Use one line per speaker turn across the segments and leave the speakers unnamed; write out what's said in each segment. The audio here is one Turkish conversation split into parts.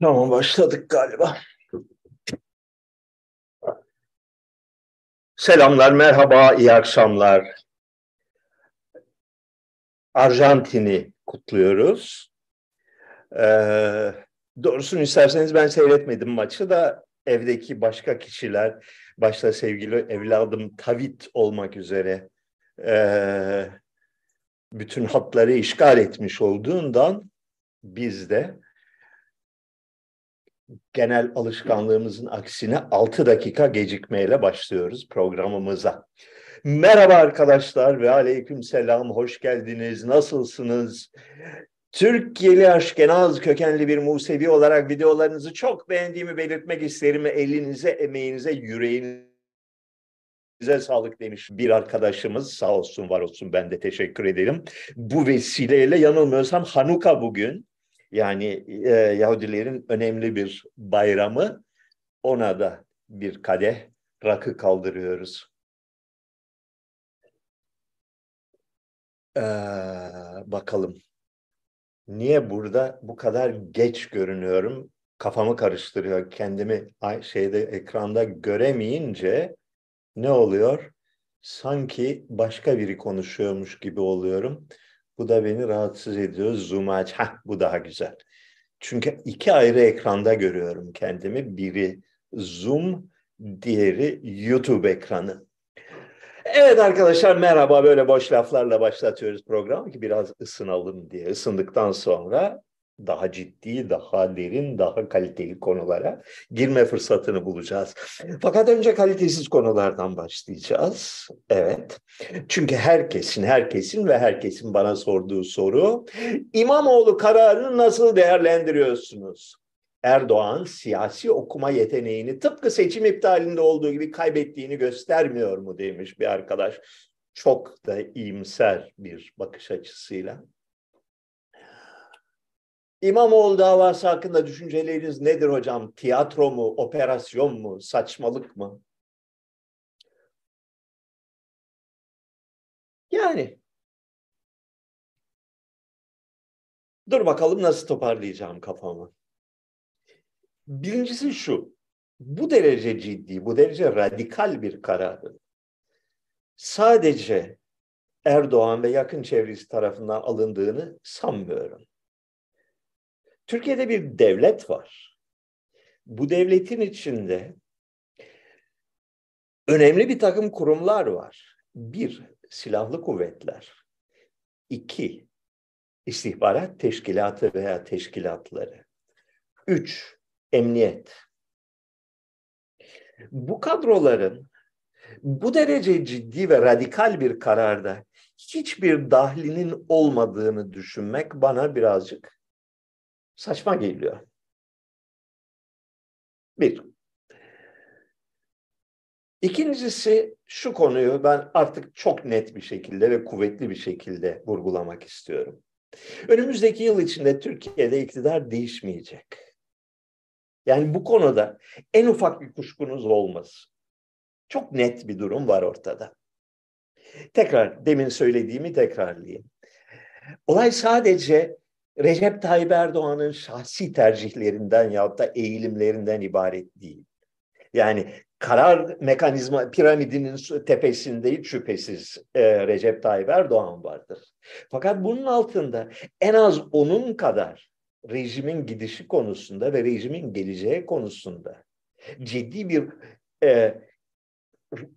Tamam başladık galiba. Selamlar, merhaba, iyi akşamlar. Arjantin'i kutluyoruz. Ee, doğrusunu isterseniz ben seyretmedim maçı da evdeki başka kişiler, başta sevgili evladım Tavit olmak üzere e, bütün hatları işgal etmiş olduğundan biz de genel alışkanlığımızın aksine 6 dakika gecikmeyle başlıyoruz programımıza. Merhaba arkadaşlar ve aleyküm selam, hoş geldiniz, nasılsınız? Türkiye'li Aşkenaz kökenli bir Musevi olarak videolarınızı çok beğendiğimi belirtmek isterim. Elinize, emeğinize, yüreğinize sağlık demiş bir arkadaşımız. Sağ olsun, var olsun ben de teşekkür ederim. Bu vesileyle yanılmıyorsam Hanuka bugün. Yani e, Yahudilerin önemli bir bayramı. Ona da bir kadeh rakı kaldırıyoruz. Ee, bakalım. Niye burada bu kadar geç görünüyorum? Kafamı karıştırıyor. Kendimi şeyde ekranda göremeyince ne oluyor? Sanki başka biri konuşuyormuş gibi oluyorum. Bu da beni rahatsız ediyor. Zoom aç. Heh, bu daha güzel. Çünkü iki ayrı ekranda görüyorum kendimi. Biri Zoom, diğeri YouTube ekranı. Evet arkadaşlar merhaba. Böyle boş laflarla başlatıyoruz programı ki biraz ısınalım diye. Isındıktan sonra daha ciddi, daha derin, daha kaliteli konulara girme fırsatını bulacağız. Fakat önce kalitesiz konulardan başlayacağız. Evet. Çünkü herkesin, herkesin ve herkesin bana sorduğu soru İmamoğlu kararını nasıl değerlendiriyorsunuz? Erdoğan siyasi okuma yeteneğini tıpkı seçim iptalinde olduğu gibi kaybettiğini göstermiyor mu demiş bir arkadaş. Çok da iyimser bir bakış açısıyla. İmamoğlu davası hakkında düşünceleriniz nedir hocam? Tiyatro mu, operasyon mu, saçmalık mı? Yani dur bakalım nasıl toparlayacağım kafamı. Birincisi şu, bu derece ciddi, bu derece radikal bir kararın sadece Erdoğan ve yakın çevresi tarafından alındığını sanmıyorum. Türkiye'de bir devlet var. Bu devletin içinde önemli bir takım kurumlar var. Bir, silahlı kuvvetler. İki, istihbarat teşkilatı veya teşkilatları. Üç, emniyet. Bu kadroların bu derece ciddi ve radikal bir kararda hiçbir dahlinin olmadığını düşünmek bana birazcık saçma geliyor. Bir. İkincisi şu konuyu ben artık çok net bir şekilde ve kuvvetli bir şekilde vurgulamak istiyorum. Önümüzdeki yıl içinde Türkiye'de iktidar değişmeyecek. Yani bu konuda en ufak bir kuşkunuz olmasın. Çok net bir durum var ortada. Tekrar demin söylediğimi tekrarlayayım. Olay sadece Recep Tayyip Erdoğan'ın şahsi tercihlerinden ya da eğilimlerinden ibaret değil. Yani karar mekanizma piramidinin tepesinde hiç şüphesiz e, Recep Tayyip Erdoğan vardır. Fakat bunun altında en az onun kadar rejimin gidişi konusunda ve rejimin geleceği konusunda ciddi bir e,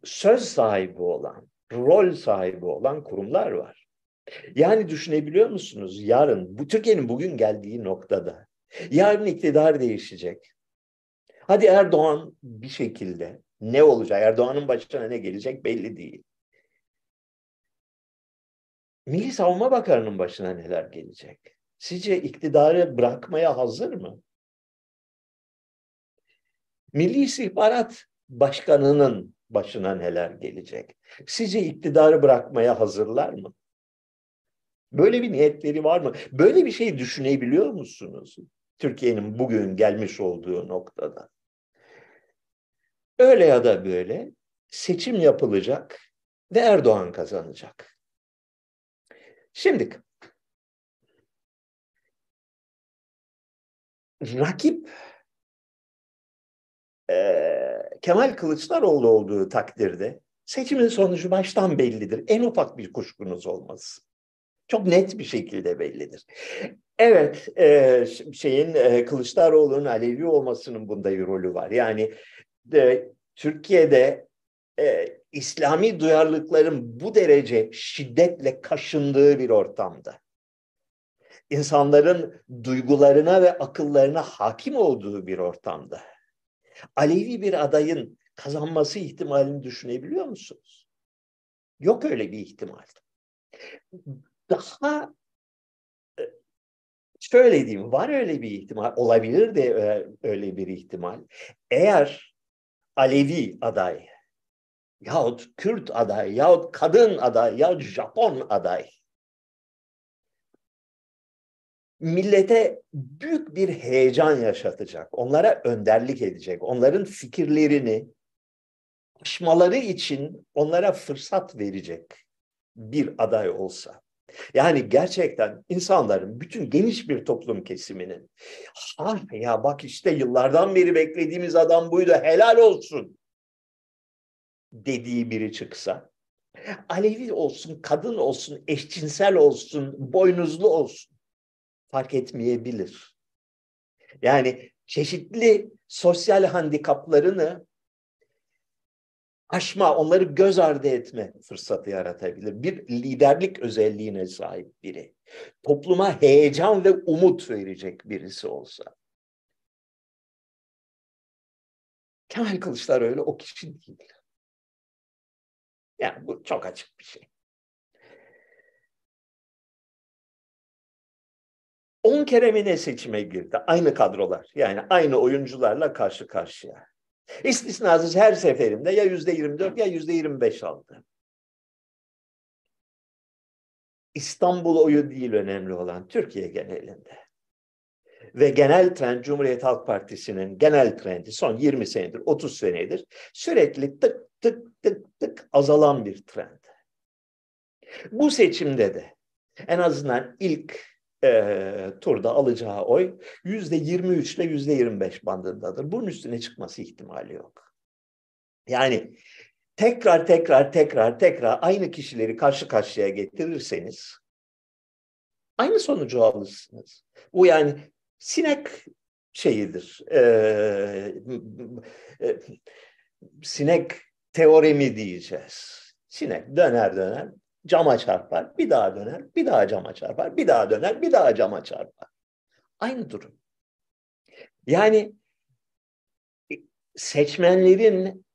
söz sahibi olan, rol sahibi olan kurumlar var. Yani düşünebiliyor musunuz? Yarın, bu Türkiye'nin bugün geldiği noktada, yarın iktidar değişecek. Hadi Erdoğan bir şekilde ne olacak? Erdoğan'ın başına ne gelecek belli değil. Milli Savunma Bakanı'nın başına neler gelecek? Sizce iktidarı bırakmaya hazır mı? Milli İstihbarat Başkanı'nın başına neler gelecek? Sizce iktidarı bırakmaya hazırlar mı? Böyle bir niyetleri var mı? Böyle bir şey düşünebiliyor musunuz? Türkiye'nin bugün gelmiş olduğu noktada. Öyle ya da böyle seçim yapılacak ve Erdoğan kazanacak. Şimdi rakip e, Kemal Kılıçdaroğlu olduğu takdirde seçimin sonucu baştan bellidir. En ufak bir kuşkunuz olmaz. Çok net bir şekilde bellidir. Evet, e, şeyin e, Kılıçdaroğlu'nun Alevi olmasının bunda bir rolü var. Yani de, Türkiye'de e, İslami duyarlılıkların bu derece şiddetle kaşındığı bir ortamda insanların duygularına ve akıllarına hakim olduğu bir ortamda Alevi bir adayın kazanması ihtimalini düşünebiliyor musunuz? Yok öyle bir ihtimal. Daha e, şöyle diyeyim, var öyle bir ihtimal, olabilir de e, öyle bir ihtimal. Eğer Alevi aday yahut Kürt aday yahut kadın aday yahut Japon aday millete büyük bir heyecan yaşatacak, onlara önderlik edecek, onların fikirlerini aşmaları için onlara fırsat verecek bir aday olsa. Yani gerçekten insanların, bütün geniş bir toplum kesiminin ha ya bak işte yıllardan beri beklediğimiz adam buydu helal olsun dediği biri çıksa Alevi olsun, kadın olsun, eşcinsel olsun, boynuzlu olsun fark etmeyebilir. Yani çeşitli sosyal handikaplarını aşma, onları göz ardı etme fırsatı yaratabilir. Bir liderlik özelliğine sahip biri. Topluma heyecan ve umut verecek birisi olsa. Kemal Kılıçdaroğlu o kişi değil. Yani bu çok açık bir şey. 10 kere mi ne seçime girdi? Aynı kadrolar. Yani aynı oyuncularla karşı karşıya. İstisnasız her seferinde ya yüzde 24 ya yüzde 25 aldı. İstanbul oyu değil önemli olan Türkiye genelinde. Ve genel trend Cumhuriyet Halk Partisi'nin genel trendi son 20 senedir, 30 senedir sürekli tık tık tık tık azalan bir trend. Bu seçimde de en azından ilk e, turda alacağı oy yüzde 23 ile yüzde 25 bandındadır. Bunun üstüne çıkması ihtimali yok. Yani tekrar tekrar tekrar tekrar aynı kişileri karşı karşıya getirirseniz aynı sonucu alırsınız. Bu yani sinek şeyidir. E, e, sinek teoremi diyeceğiz. Sinek döner döner cama çarpar, bir daha döner, bir daha cama çarpar, bir daha döner, bir daha cama çarpar. Aynı durum. Yani seçmenlerin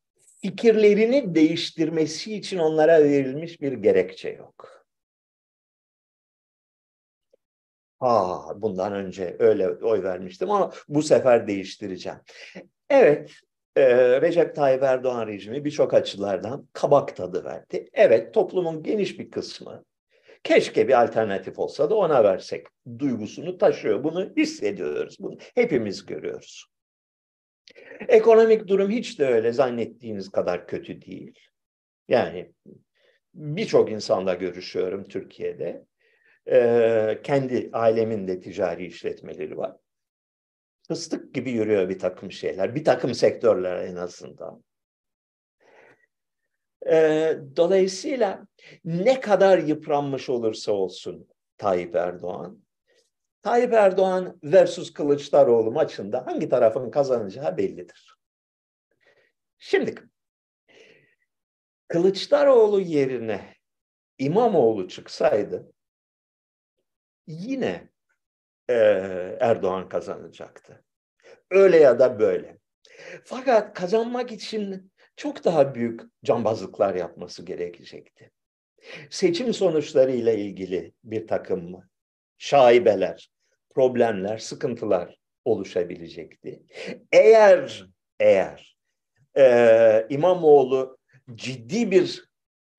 fikirlerini değiştirmesi için onlara verilmiş bir gerekçe yok. Ha, bundan önce öyle oy vermiştim ama bu sefer değiştireceğim. Evet, e, Recep Tayyip Erdoğan rejimi birçok açılardan kabak tadı verdi. Evet toplumun geniş bir kısmı keşke bir alternatif olsa da ona versek duygusunu taşıyor. Bunu hissediyoruz. Bunu hepimiz görüyoruz. Ekonomik durum hiç de öyle zannettiğiniz kadar kötü değil. Yani birçok insanla görüşüyorum Türkiye'de. Ee, kendi ailemin de ticari işletmeleri var fıstık gibi yürüyor bir takım şeyler. Bir takım sektörler en azından. Ee, dolayısıyla ne kadar yıpranmış olursa olsun Tayyip Erdoğan, Tayyip Erdoğan versus Kılıçdaroğlu maçında hangi tarafın kazanacağı bellidir. Şimdi Kılıçdaroğlu yerine İmamoğlu çıksaydı yine e, Erdoğan kazanacaktı. Öyle ya da böyle. Fakat kazanmak için çok daha büyük cambazlıklar yapması gerekecekti. Seçim sonuçları ile ilgili bir takım şaibeler, problemler, sıkıntılar oluşabilecekti. Eğer eğer e, İmamoğlu ciddi bir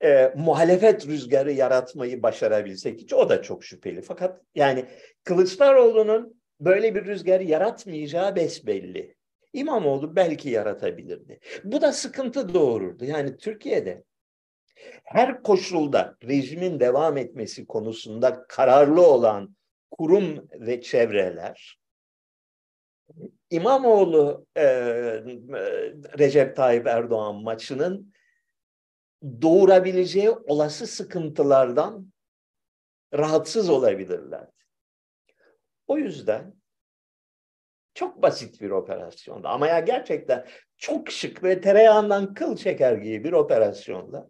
e, muhalefet rüzgarı yaratmayı başarabilsek hiç o da çok şüpheli. Fakat yani Kılıçdaroğlu'nun böyle bir rüzgar yaratmayacağı besbelli. İmamoğlu belki yaratabilirdi. Bu da sıkıntı doğururdu. Yani Türkiye'de her koşulda rejimin devam etmesi konusunda kararlı olan kurum ve çevreler İmamoğlu e, Recep Tayyip Erdoğan maçının doğurabileceği olası sıkıntılardan rahatsız olabilirler. O yüzden çok basit bir operasyonda ama ya gerçekten çok şık ve tereyağından kıl çeker gibi bir operasyonda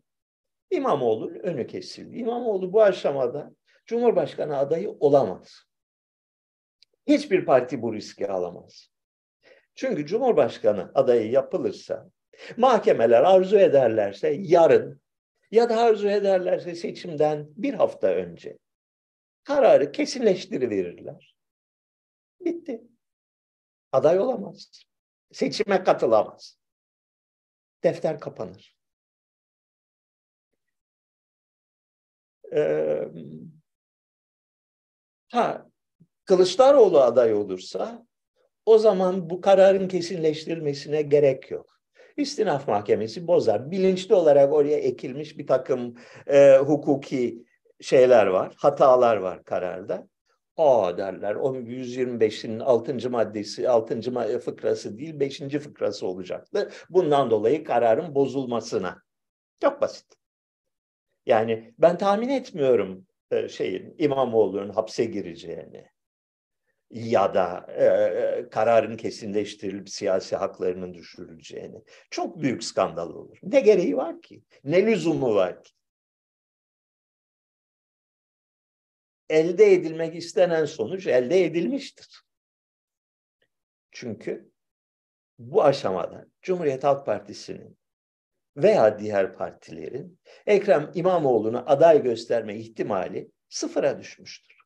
İmamoğlu'nun önü kesildi. İmamoğlu bu aşamada Cumhurbaşkanı adayı olamaz. Hiçbir parti bu riski alamaz. Çünkü Cumhurbaşkanı adayı yapılırsa mahkemeler arzu ederlerse yarın ya da arzu ederlerse seçimden bir hafta önce kararı kesinleştiriverirler. Bitti. Aday olamaz. Seçime katılamaz. Defter kapanır. Ee, ha, Kılıçdaroğlu aday olursa o zaman bu kararın kesinleştirilmesine gerek yok. İstinaf Mahkemesi bozar. Bilinçli olarak oraya ekilmiş bir takım e, hukuki şeyler var, hatalar var kararda. Aa derler, o 125'in 6. maddesi, 6. fıkrası değil, 5. fıkrası olacaktı. Bundan dolayı kararın bozulmasına. Çok basit. Yani ben tahmin etmiyorum e, şeyin İmamoğlu'nun hapse gireceğini ya da e, kararın kesinleştirilip siyasi haklarının düşürüleceğini. Çok büyük skandal olur. Ne gereği var ki? Ne lüzumu var ki? Elde edilmek istenen sonuç elde edilmiştir. Çünkü bu aşamada Cumhuriyet Halk Partisi'nin veya diğer partilerin Ekrem İmamoğlu'nu aday gösterme ihtimali sıfıra düşmüştür.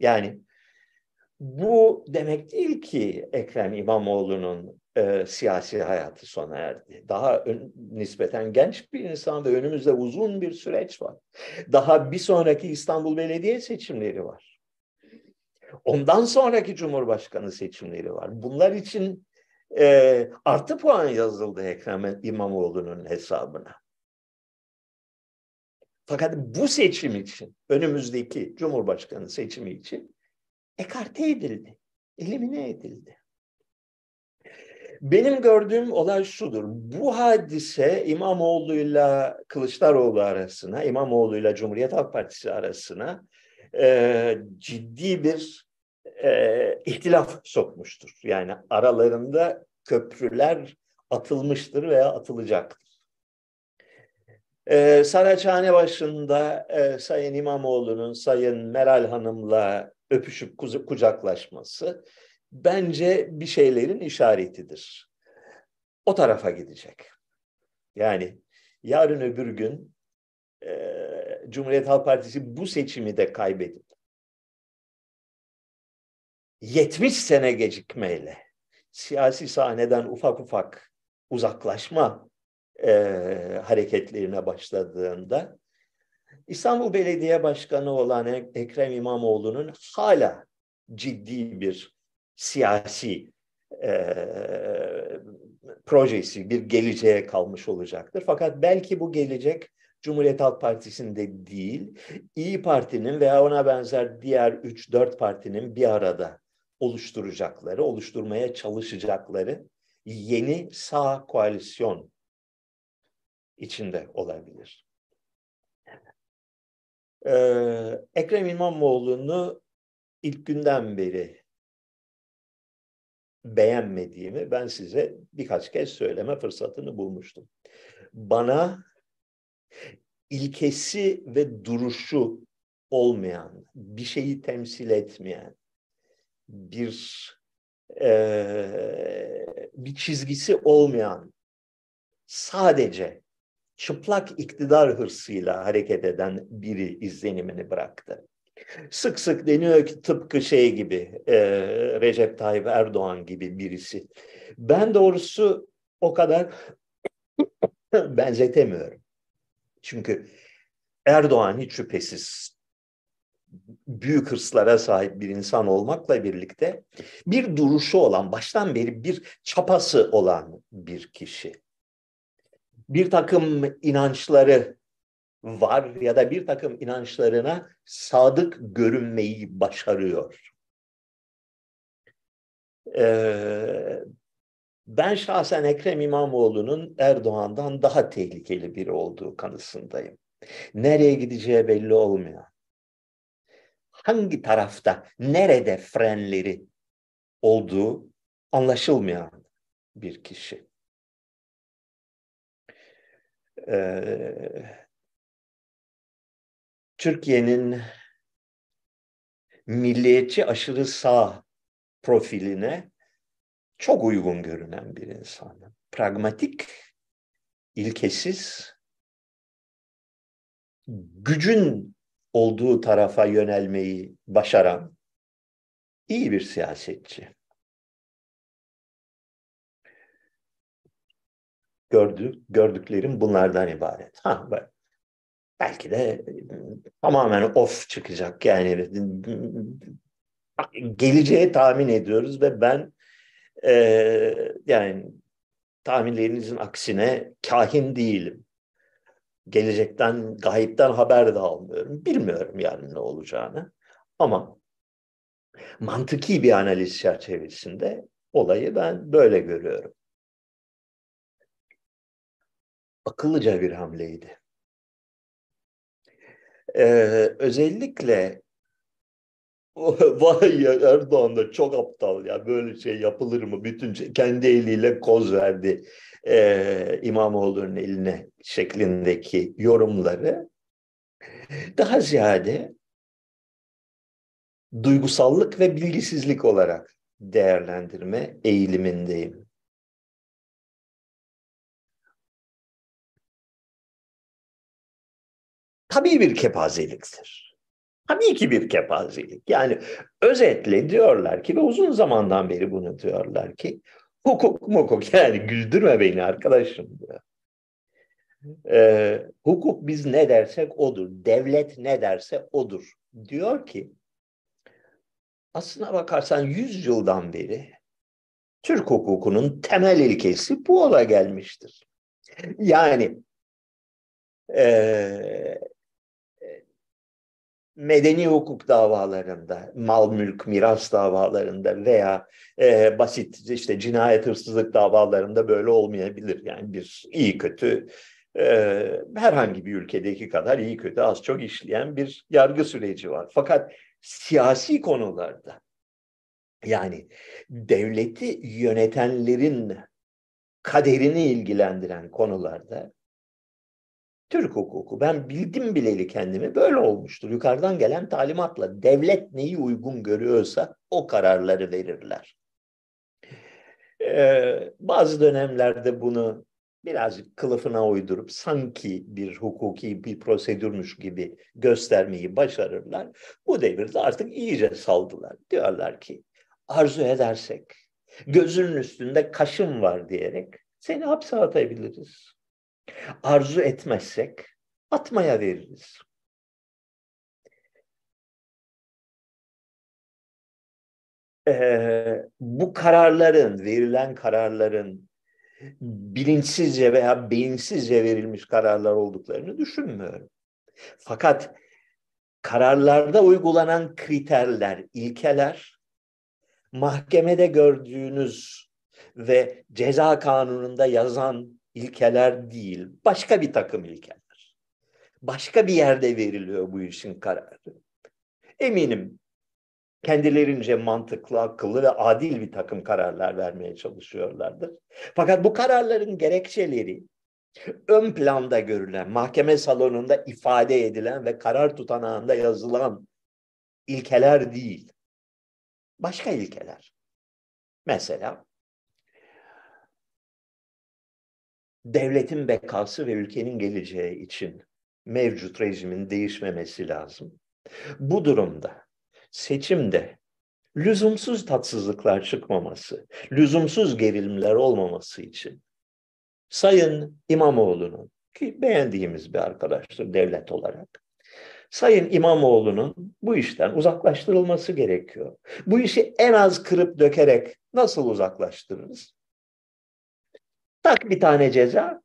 Yani bu demek değil ki Ekrem İmamoğlu'nun e, siyasi hayatı sona erdi. Daha ön, nispeten genç bir insan ve önümüzde uzun bir süreç var. Daha bir sonraki İstanbul Belediye seçimleri var. Ondan sonraki Cumhurbaşkanı seçimleri var. Bunlar için e, artı puan yazıldı Ekrem İmamoğlu'nun hesabına. Fakat bu seçim için, önümüzdeki Cumhurbaşkanı seçimi için ekarte edildi, elimine edildi. Benim gördüğüm olay şudur. Bu hadise İmamoğlu'yla Kılıçdaroğlu arasına, İmamoğlu'yla Cumhuriyet Halk Partisi arasına e, ciddi bir e, ihtilaf sokmuştur. Yani aralarında köprüler atılmıştır veya atılacaktır. Ee, Saraçhane başında e, Sayın İmamoğlu'nun Sayın Meral Hanım'la öpüşüp kucaklaşması bence bir şeylerin işaretidir. O tarafa gidecek. Yani yarın öbür gün e, Cumhuriyet Halk Partisi bu seçimi de kaybedip 70 sene gecikmeyle siyasi sahneden ufak ufak uzaklaşma e, hareketlerine başladığında İstanbul Belediye Başkanı olan Ekrem İmamoğlu'nun hala ciddi bir siyasi e, projesi, bir geleceğe kalmış olacaktır. Fakat belki bu gelecek Cumhuriyet Halk Partisi'nde değil, İyi Parti'nin veya ona benzer diğer 3-4 partinin bir arada oluşturacakları, oluşturmaya çalışacakları yeni sağ koalisyon içinde olabilir. Ee, Ekrem İmamoğlu'nu ilk günden beri beğenmediğimi ben size birkaç kez söyleme fırsatını bulmuştum. Bana ilkesi ve duruşu olmayan, bir şeyi temsil etmeyen, bir e, bir çizgisi olmayan, sadece çıplak iktidar hırsıyla hareket eden biri izlenimini bıraktı. Sık sık deniyor ki tıpkı şey gibi e, Recep Tayyip Erdoğan gibi birisi. Ben doğrusu o kadar benzetemiyorum. Çünkü Erdoğan hiç şüphesiz büyük hırslara sahip bir insan olmakla birlikte bir duruşu olan, baştan beri bir çapası olan bir kişi bir takım inançları var ya da bir takım inançlarına sadık görünmeyi başarıyor. Ee, ben şahsen Ekrem İmamoğlu'nun Erdoğan'dan daha tehlikeli biri olduğu kanısındayım. Nereye gideceği belli olmuyor. Hangi tarafta, nerede frenleri olduğu anlaşılmayan bir kişi. Ee, Türkiye'nin milliyetçi aşırı sağ profiline çok uygun görünen bir insan. Pragmatik, ilkesiz, gücün olduğu tarafa yönelmeyi başaran iyi bir siyasetçi. Gördük, gördüklerim bunlardan ibaret. Ha, belki de tamamen off çıkacak yani geleceği tahmin ediyoruz ve ben e, yani tahminlerinizin aksine kahin değilim. Gelecekten, gayipten haber de almıyorum. Bilmiyorum yani ne olacağını. Ama mantıki bir analiz çerçevesinde olayı ben böyle görüyorum. Akıllıca bir hamleydi. Ee, özellikle Vay ya Erdoğan da çok aptal ya böyle şey yapılır mı? Bütün şey, kendi eliyle koz verdi e, İmamoğlu'nun eline şeklindeki yorumları daha ziyade duygusallık ve bilgisizlik olarak değerlendirme eğilimindeyim. Tabii bir kepazeliktir. Tabii ki bir kepazelik. Yani özetle diyorlar ki ve uzun zamandan beri bunu diyorlar ki hukuk mukuk yani güldürme beni arkadaşım diyor. Ee, hukuk biz ne dersek odur. Devlet ne derse odur. Diyor ki aslına bakarsan 100 yıldan beri Türk hukukunun temel ilkesi bu ola gelmiştir. Yani e, medeni hukuk davalarında, mal mülk miras davalarında veya e, basit işte cinayet hırsızlık davalarında böyle olmayabilir. Yani bir iyi kötü e, herhangi bir ülkedeki kadar iyi kötü az çok işleyen bir yargı süreci var. Fakat siyasi konularda yani devleti yönetenlerin kaderini ilgilendiren konularda Türk hukuku. Ben bildim bileli kendimi böyle olmuştur. Yukarıdan gelen talimatla devlet neyi uygun görüyorsa o kararları verirler. Ee, bazı dönemlerde bunu birazcık kılıfına uydurup sanki bir hukuki bir prosedürmüş gibi göstermeyi başarırlar. Bu devirde artık iyice saldılar. Diyorlar ki arzu edersek gözünün üstünde kaşım var diyerek seni hapse atabiliriz. Arzu etmezsek atmaya veririz. Ee, bu kararların, verilen kararların bilinçsizce veya beyinsizce verilmiş kararlar olduklarını düşünmüyorum. Fakat kararlarda uygulanan kriterler, ilkeler, mahkemede gördüğünüz ve ceza kanununda yazan ilkeler değil, başka bir takım ilkeler. Başka bir yerde veriliyor bu işin kararı. Eminim kendilerince mantıklı, akıllı ve adil bir takım kararlar vermeye çalışıyorlardır. Fakat bu kararların gerekçeleri ön planda görülen, mahkeme salonunda ifade edilen ve karar tutanağında yazılan ilkeler değil. Başka ilkeler. Mesela devletin bekası ve ülkenin geleceği için mevcut rejimin değişmemesi lazım. Bu durumda seçimde lüzumsuz tatsızlıklar çıkmaması, lüzumsuz gerilimler olmaması için Sayın İmamoğlu'nun ki beğendiğimiz bir arkadaştır devlet olarak Sayın İmamoğlu'nun bu işten uzaklaştırılması gerekiyor. Bu işi en az kırıp dökerek nasıl uzaklaştırırız? Tak bir tane ceza.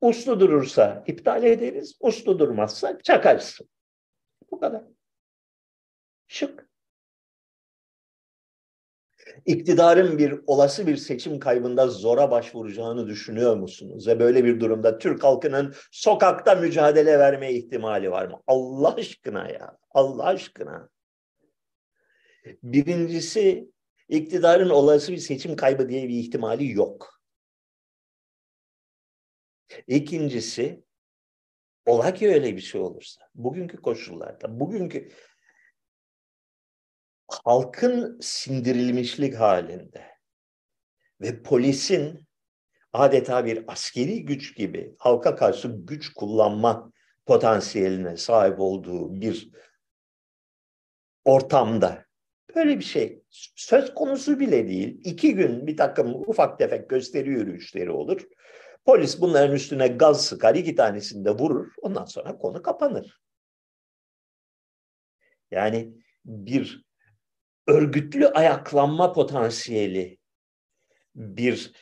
Uslu durursa iptal ederiz. Uslu durmazsa çakarsın. Bu kadar. Şık. iktidarın bir olası bir seçim kaybında zora başvuracağını düşünüyor musunuz? Ve böyle bir durumda Türk halkının sokakta mücadele verme ihtimali var mı? Allah aşkına ya, Allah aşkına. Birincisi iktidarın olası bir seçim kaybı diye bir ihtimali yok. İkincisi ola ki öyle bir şey olursa bugünkü koşullarda bugünkü halkın sindirilmişlik halinde ve polisin adeta bir askeri güç gibi halka karşı güç kullanma potansiyeline sahip olduğu bir ortamda böyle bir şey söz konusu bile değil. İki gün bir takım ufak tefek gösteri yürüyüşleri olur. Polis bunların üstüne gaz sıkar, iki tanesini de vurur. Ondan sonra konu kapanır. Yani bir örgütlü ayaklanma potansiyeli, bir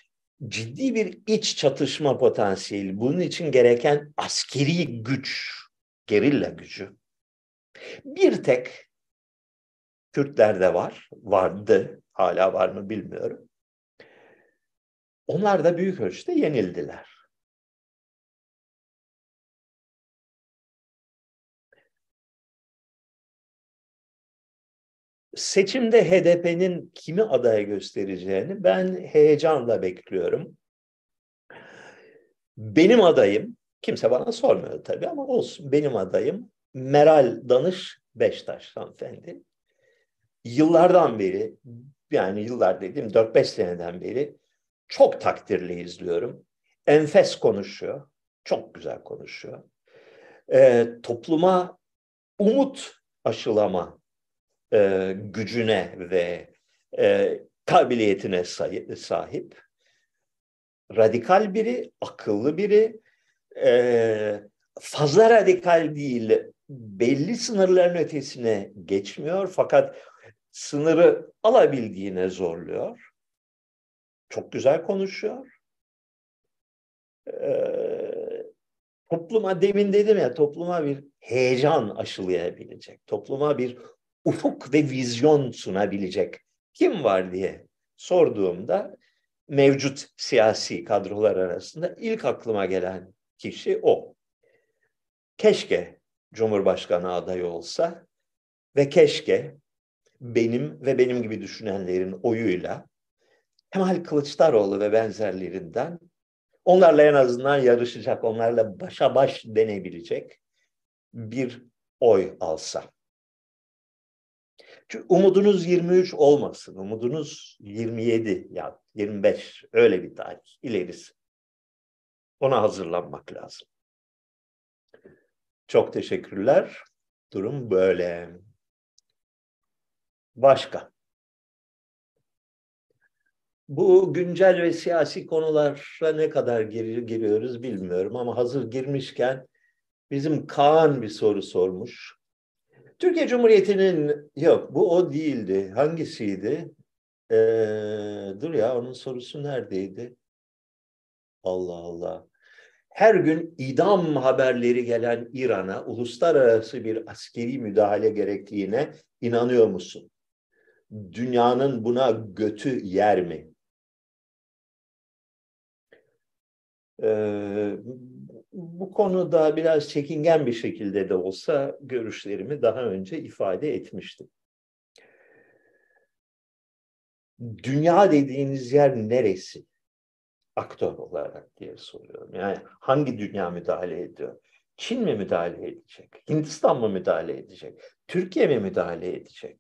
ciddi bir iç çatışma potansiyeli, bunun için gereken askeri güç, gerilla gücü. Bir tek Kürtlerde var, vardı, hala var mı bilmiyorum. Onlar da büyük ölçüde yenildiler. Seçimde HDP'nin kimi adaya göstereceğini ben heyecanla bekliyorum. Benim adayım, kimse bana sormuyor tabii ama olsun benim adayım Meral Danış Beştaş hanımefendi. Yıllardan beri, yani yıllar dediğim 4-5 seneden beri çok takdirli izliyorum. Enfes konuşuyor, çok güzel konuşuyor. Ee, topluma umut aşılama e, gücüne ve e, kabiliyetine sahip. Radikal biri, akıllı biri, e, fazla radikal değil, belli sınırların ötesine geçmiyor fakat sınırı alabildiğine zorluyor. Çok güzel konuşuyor. Ee, topluma demin dedim ya topluma bir heyecan aşılayabilecek, topluma bir ufuk ve vizyon sunabilecek kim var diye sorduğumda mevcut siyasi kadrolar arasında ilk aklıma gelen kişi o. Keşke Cumhurbaşkanı adayı olsa ve keşke benim ve benim gibi düşünenlerin oyuyla Kemal Kılıçdaroğlu ve benzerlerinden onlarla en azından yarışacak, onlarla başa baş denebilecek bir oy alsa. Çünkü umudunuz 23 olmasın. Umudunuz 27 ya 25 öyle bir tarih ilerisi. Ona hazırlanmak lazım. Çok teşekkürler. Durum böyle. Başka. Bu güncel ve siyasi konulara ne kadar gir giriyoruz bilmiyorum ama hazır girmişken bizim Kaan bir soru sormuş. Türkiye Cumhuriyeti'nin yok bu o değildi. Hangisiydi? Ee, dur ya onun sorusu neredeydi? Allah Allah. Her gün idam haberleri gelen İran'a uluslararası bir askeri müdahale gerektiğine inanıyor musun? Dünyanın buna götü yer mi? Ee, bu konuda biraz çekingen bir şekilde de olsa görüşlerimi daha önce ifade etmiştim. Dünya dediğiniz yer neresi? Aktör olarak diye soruyorum. Yani hangi dünya müdahale ediyor? Çin mi müdahale edecek? Hindistan mı müdahale edecek? Türkiye mi müdahale edecek?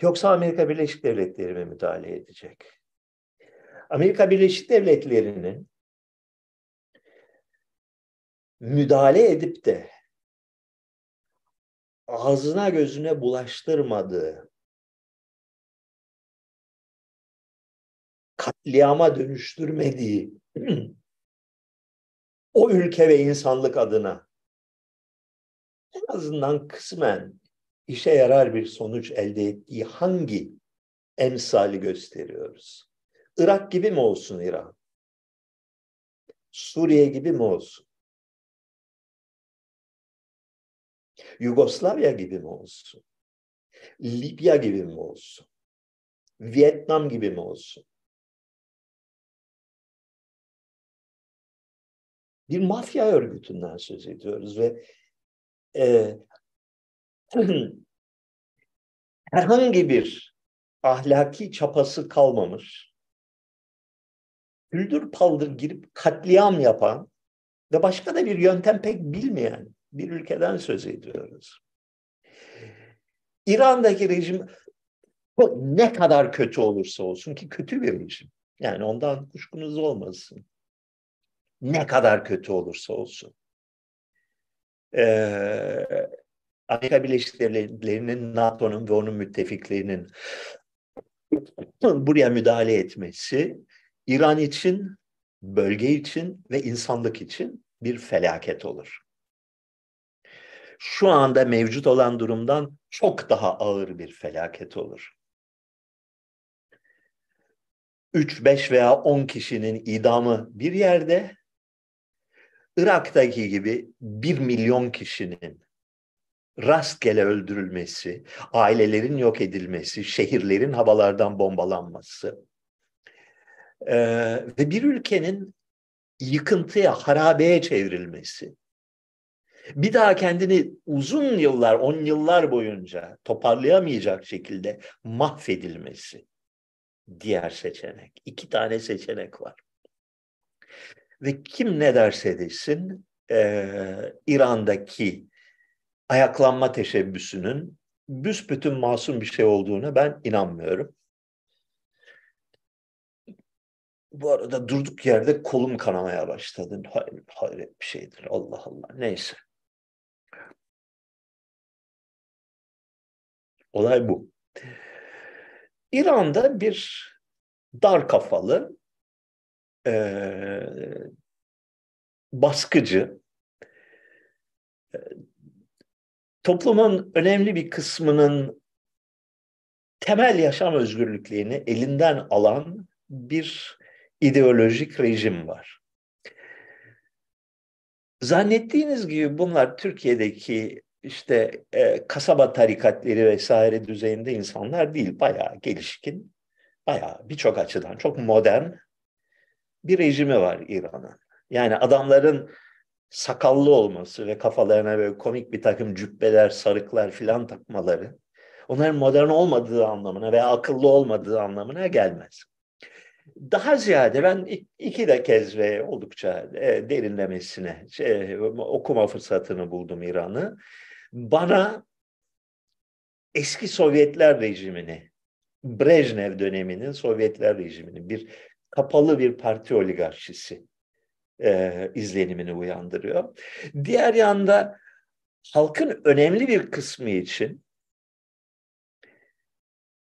Yoksa Amerika Birleşik Devletleri mi müdahale edecek? Amerika Birleşik Devletleri'nin müdahale edip de ağzına gözüne bulaştırmadığı katliama dönüştürmediği o ülke ve insanlık adına en azından kısmen işe yarar bir sonuç elde ettiği hangi emsali gösteriyoruz? Irak gibi mi olsun İran? Suriye gibi mi olsun? Yugoslavya gibi mi olsun? Libya gibi mi olsun? Vietnam gibi mi olsun? Bir mafya örgütünden söz ediyoruz ve e, herhangi bir ahlaki çapası kalmamış, güldür paldır girip katliam yapan ve başka da bir yöntem pek bilmeyen bir ülkeden söz ediyoruz. İran'daki rejim ne kadar kötü olursa olsun ki kötü bir rejim. Yani ondan kuşkunuz olmasın. Ne kadar kötü olursa olsun. Ee, Amerika Birleşik Devletleri'nin, NATO'nun ve onun müttefiklerinin buraya müdahale etmesi İran için, bölge için ve insanlık için bir felaket olur. Şu anda mevcut olan durumdan çok daha ağır bir felaket olur. 3, 5 veya 10 kişinin idamı bir yerde, Irak'taki gibi 1 milyon kişinin rastgele öldürülmesi, ailelerin yok edilmesi, şehirlerin havalardan bombalanması e, ve bir ülkenin yıkıntıya, harabeye çevrilmesi, bir daha kendini uzun yıllar, on yıllar boyunca toparlayamayacak şekilde mahvedilmesi diğer seçenek. İki tane seçenek var. Ve kim ne derse desin e, İran'daki ayaklanma teşebbüsünün büsbütün masum bir şey olduğunu ben inanmıyorum. Bu arada durduk yerde kolum kanamaya başladı. Hayır, hayret bir şeydir. Allah Allah. Neyse. Olay bu. İran'da bir dar kafalı e, baskıcı toplumun önemli bir kısmının temel yaşam özgürlüklerini elinden alan bir ideolojik rejim var. Zannettiğiniz gibi bunlar Türkiye'deki işte e, kasaba tarikatları vesaire düzeyinde insanlar değil. Bayağı gelişkin, bayağı birçok açıdan çok modern bir rejimi var İran'ın. Yani adamların sakallı olması ve kafalarına böyle komik bir takım cübbeler, sarıklar filan takmaları onların modern olmadığı anlamına veya akıllı olmadığı anlamına gelmez. Daha ziyade ben iki de kez ve oldukça e, derinlemesine şey, okuma fırsatını buldum İran'ı. Bana eski Sovyetler rejimini, Brejnev döneminin Sovyetler rejimini bir kapalı bir parti oligarşisi e, izlenimini uyandırıyor. Diğer yanda halkın önemli bir kısmı için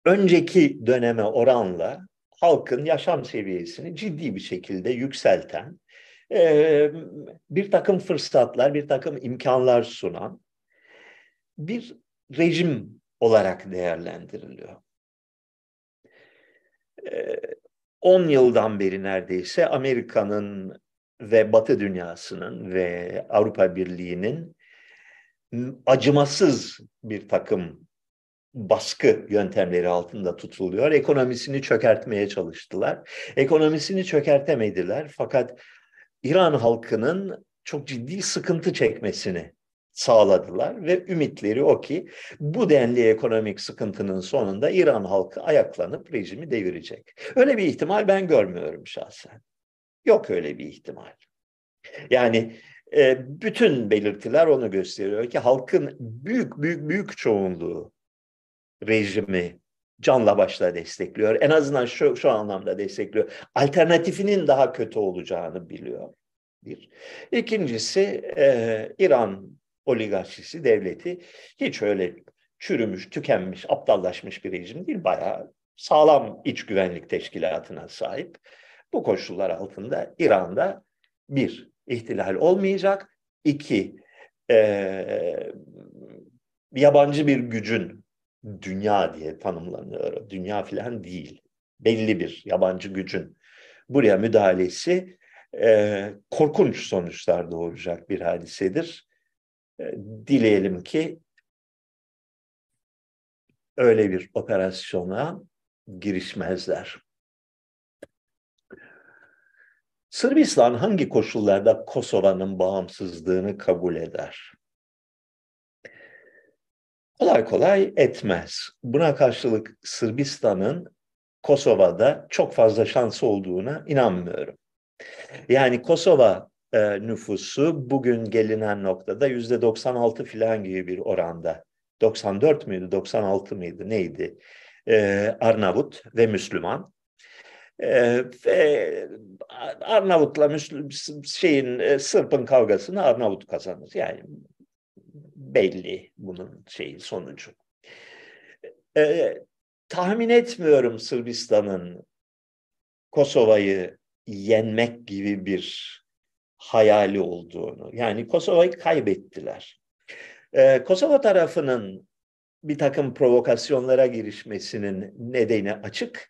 önceki döneme oranla halkın yaşam seviyesini ciddi bir şekilde yükselten, e, bir takım fırsatlar, bir takım imkanlar sunan bir rejim olarak değerlendiriliyor. 10 yıldan beri neredeyse Amerika'nın ve Batı dünyasının ve Avrupa Birliği'nin acımasız bir takım baskı yöntemleri altında tutuluyor. Ekonomisini çökertmeye çalıştılar. Ekonomisini çökertemediler fakat İran halkının çok ciddi sıkıntı çekmesini sağladılar ve ümitleri o ki bu denli ekonomik sıkıntının sonunda İran halkı ayaklanıp rejimi devirecek. Öyle bir ihtimal ben görmüyorum şahsen. Yok öyle bir ihtimal. Yani e, bütün belirtiler onu gösteriyor ki halkın büyük büyük büyük çoğunluğu rejimi canla başla destekliyor. En azından şu, şu anlamda destekliyor. Alternatifinin daha kötü olacağını biliyor. Bir. İkincisi e, İran oligarşisi, devleti hiç öyle çürümüş, tükenmiş, aptallaşmış bir rejim değil. Bayağı sağlam iç güvenlik teşkilatına sahip. Bu koşullar altında İran'da bir, ihtilal olmayacak. İki, e, yabancı bir gücün dünya diye tanımlanıyor. Dünya filan değil. Belli bir yabancı gücün buraya müdahalesi e, korkunç sonuçlar doğuracak bir hadisedir. E, dileyelim ki öyle bir operasyona girişmezler. Sırbistan hangi koşullarda Kosova'nın bağımsızlığını kabul eder? Kolay kolay etmez. Buna karşılık Sırbistan'ın Kosova'da çok fazla şansı olduğuna inanmıyorum. Yani Kosova e, nüfusu bugün gelinen noktada yüzde 96 filan gibi bir oranda. 94 müydü, 96 mıydı, neydi? E, Arnavut ve Müslüman. E, ve Arnavut'la Müslüm şeyin e, Sırp'ın kavgasını Arnavut kazanır. Yani belli bunun şeyi sonucu. E, tahmin etmiyorum Sırbistan'ın Kosova'yı yenmek gibi bir hayali olduğunu. Yani Kosova'yı kaybettiler. Ee, Kosova tarafının bir takım provokasyonlara girişmesinin nedeni açık.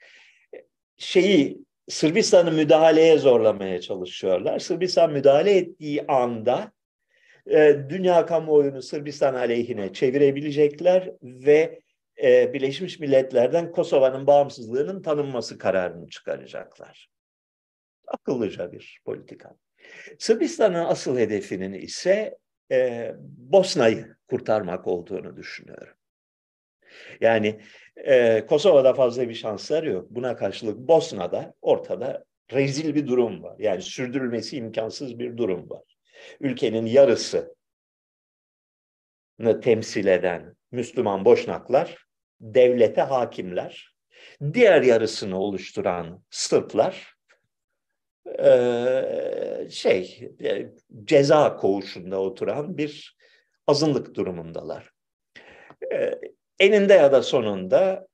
Şeyi Sırbistan'ı müdahaleye zorlamaya çalışıyorlar. Sırbistan müdahale ettiği anda e, dünya kamuoyunu Sırbistan aleyhine çevirebilecekler ve e, Birleşmiş Milletler'den Kosova'nın bağımsızlığının tanınması kararını çıkaracaklar. Akıllıca bir politika. Sırbistan'ın asıl hedefinin ise e, Bosna'yı kurtarmak olduğunu düşünüyorum. Yani e, Kosova'da fazla bir şansları yok. Buna karşılık Bosna'da ortada rezil bir durum var. Yani sürdürülmesi imkansız bir durum var. Ülkenin yarısını temsil eden Müslüman Boşnaklar devlete hakimler. Diğer yarısını oluşturan Sırplar şey ceza koğuşunda oturan bir azınlık durumundalar. Eninde ya da sonunda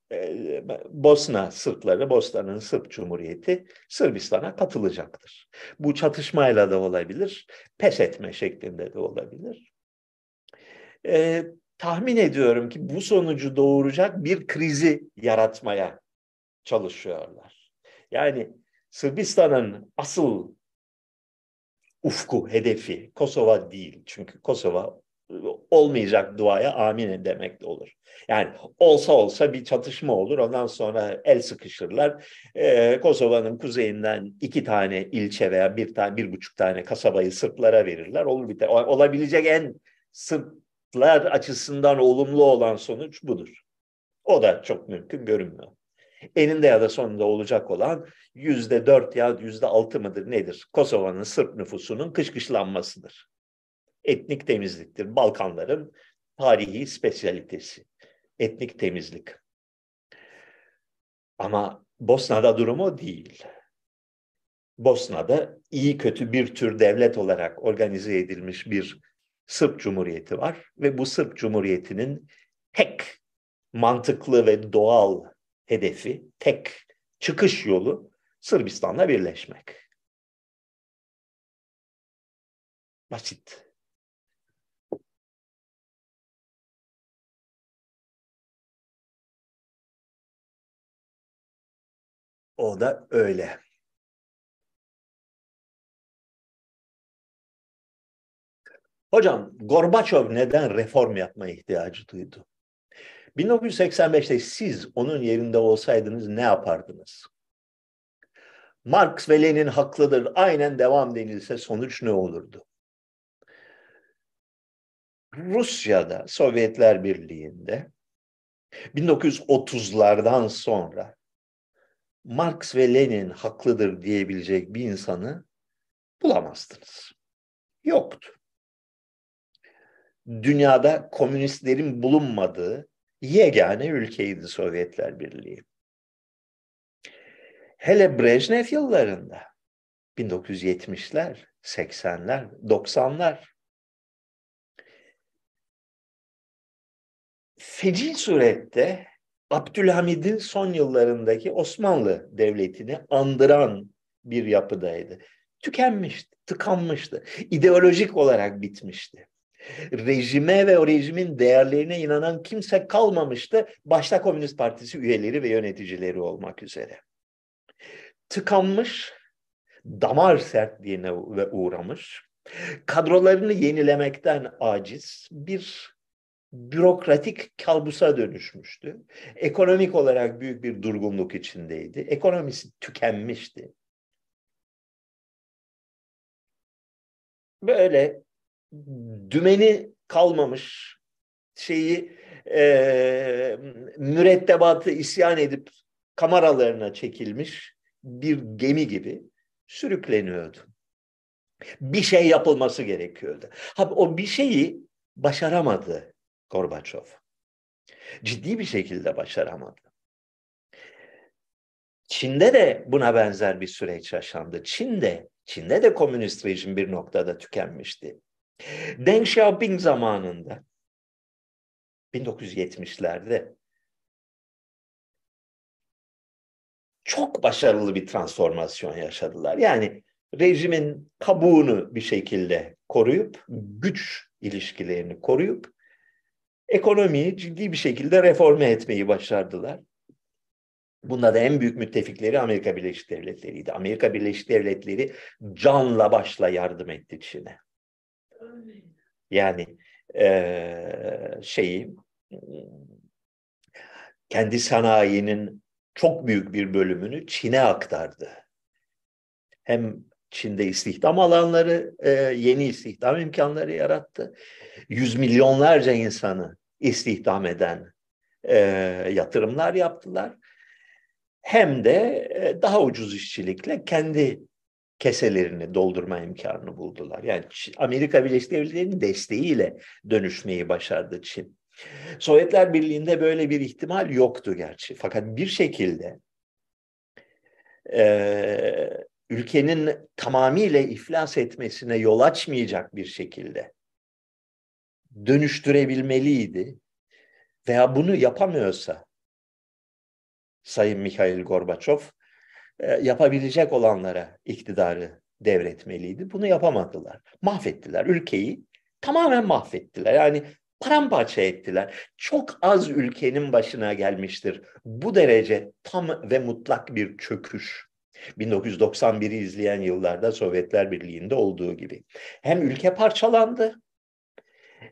Bosna Sırpları, Bosna'nın Sırp Cumhuriyeti Sırbistan'a katılacaktır. Bu çatışmayla da olabilir, pes etme şeklinde de olabilir. E, tahmin ediyorum ki bu sonucu doğuracak bir krizi yaratmaya çalışıyorlar. Yani Sırbistan'ın asıl ufku, hedefi Kosova değil. Çünkü Kosova olmayacak duaya amin demek de olur. Yani olsa olsa bir çatışma olur. Ondan sonra el sıkışırlar. Ee, Kosova'nın kuzeyinden iki tane ilçe veya bir tane, bir buçuk tane kasabayı Sırplara verirler. Olur biter. Olabilecek en Sırplar açısından olumlu olan sonuç budur. O da çok mümkün görünmüyor eninde ya da sonunda olacak olan yüzde dört ya yüzde altı mıdır nedir? Kosova'nın Sırp nüfusunun kışkışlanmasıdır. Etnik temizliktir. Balkanların tarihi spesyalitesi. Etnik temizlik. Ama Bosna'da durumu değil. Bosna'da iyi kötü bir tür devlet olarak organize edilmiş bir Sırp Cumhuriyeti var ve bu Sırp Cumhuriyeti'nin tek mantıklı ve doğal hedefi, tek çıkış yolu Sırbistan'la birleşmek. Basit. O da öyle. Hocam Gorbaçov neden reform yapma ihtiyacı duydu? 1985'te siz onun yerinde olsaydınız ne yapardınız? Marx ve Lenin haklıdır. Aynen devam denilse sonuç ne olurdu? Rusya'da, Sovyetler Birliği'nde 1930'lardan sonra Marx ve Lenin haklıdır diyebilecek bir insanı bulamazdınız. Yoktu. Dünyada komünistlerin bulunmadığı yegane ülkeydi Sovyetler Birliği. Hele Brejnev yıllarında 1970'ler, 80'ler, 90'lar feci surette Abdülhamid'in son yıllarındaki Osmanlı Devleti'ni andıran bir yapıdaydı. Tükenmişti, tıkanmıştı. ideolojik olarak bitmişti rejime ve o rejimin değerlerine inanan kimse kalmamıştı. Başta Komünist Partisi üyeleri ve yöneticileri olmak üzere. Tıkanmış, damar sertliğine uğramış, kadrolarını yenilemekten aciz bir bürokratik kalbusa dönüşmüştü. Ekonomik olarak büyük bir durgunluk içindeydi. Ekonomisi tükenmişti. Böyle dümeni kalmamış şeyi e, mürettebatı isyan edip kameralarına çekilmiş bir gemi gibi sürükleniyordu. Bir şey yapılması gerekiyordu. Ha, o bir şeyi başaramadı Gorbaçov. Ciddi bir şekilde başaramadı. Çin'de de buna benzer bir süreç yaşandı. Çin'de, Çin'de de komünist rejim bir noktada tükenmişti. Deng Xiaoping zamanında 1970'lerde çok başarılı bir transformasyon yaşadılar. Yani rejimin kabuğunu bir şekilde koruyup, güç ilişkilerini koruyup, ekonomiyi ciddi bir şekilde reforme etmeyi başardılar. Bunda da en büyük müttefikleri Amerika Birleşik Devletleri'ydi. Amerika Birleşik Devletleri canla başla yardım etti Çin'e. Yani e, şeyi kendi sanayinin çok büyük bir bölümünü Çin'e aktardı. Hem Çin'de istihdam alanları, e, yeni istihdam imkanları yarattı. Yüz milyonlarca insanı istihdam eden e, yatırımlar yaptılar. Hem de e, daha ucuz işçilikle kendi keselerini doldurma imkanını buldular. Yani Amerika Birleşik Devletleri'nin desteğiyle dönüşmeyi başardı Çin. Sovyetler Birliği'nde böyle bir ihtimal yoktu gerçi. Fakat bir şekilde e, ülkenin tamamıyla iflas etmesine yol açmayacak bir şekilde dönüştürebilmeliydi. Veya bunu yapamıyorsa Sayın Mikhail Gorbaçov e, yapabilecek olanlara iktidarı devretmeliydi. Bunu yapamadılar. Mahvettiler ülkeyi. Tamamen mahvettiler. Yani paramparça ettiler. Çok az ülkenin başına gelmiştir. Bu derece tam ve mutlak bir çöküş. 1991'i izleyen yıllarda Sovyetler Birliği'nde olduğu gibi. Hem ülke parçalandı,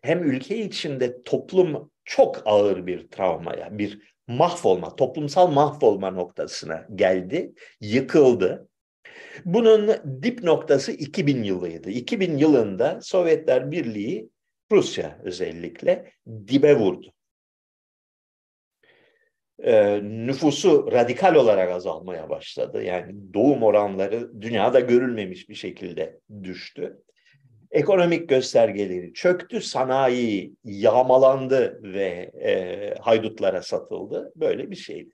hem ülke içinde toplum çok ağır bir travmaya, bir mahvolma, toplumsal mahvolma noktasına geldi, yıkıldı. Bunun dip noktası 2000 yılıydı. 2000 yılında Sovyetler Birliği, Rusya özellikle dibe vurdu. Ee, nüfusu radikal olarak azalmaya başladı. Yani doğum oranları dünyada görülmemiş bir şekilde düştü ekonomik göstergeleri çöktü, sanayi yağmalandı ve e, haydutlara satıldı. Böyle bir şeydi.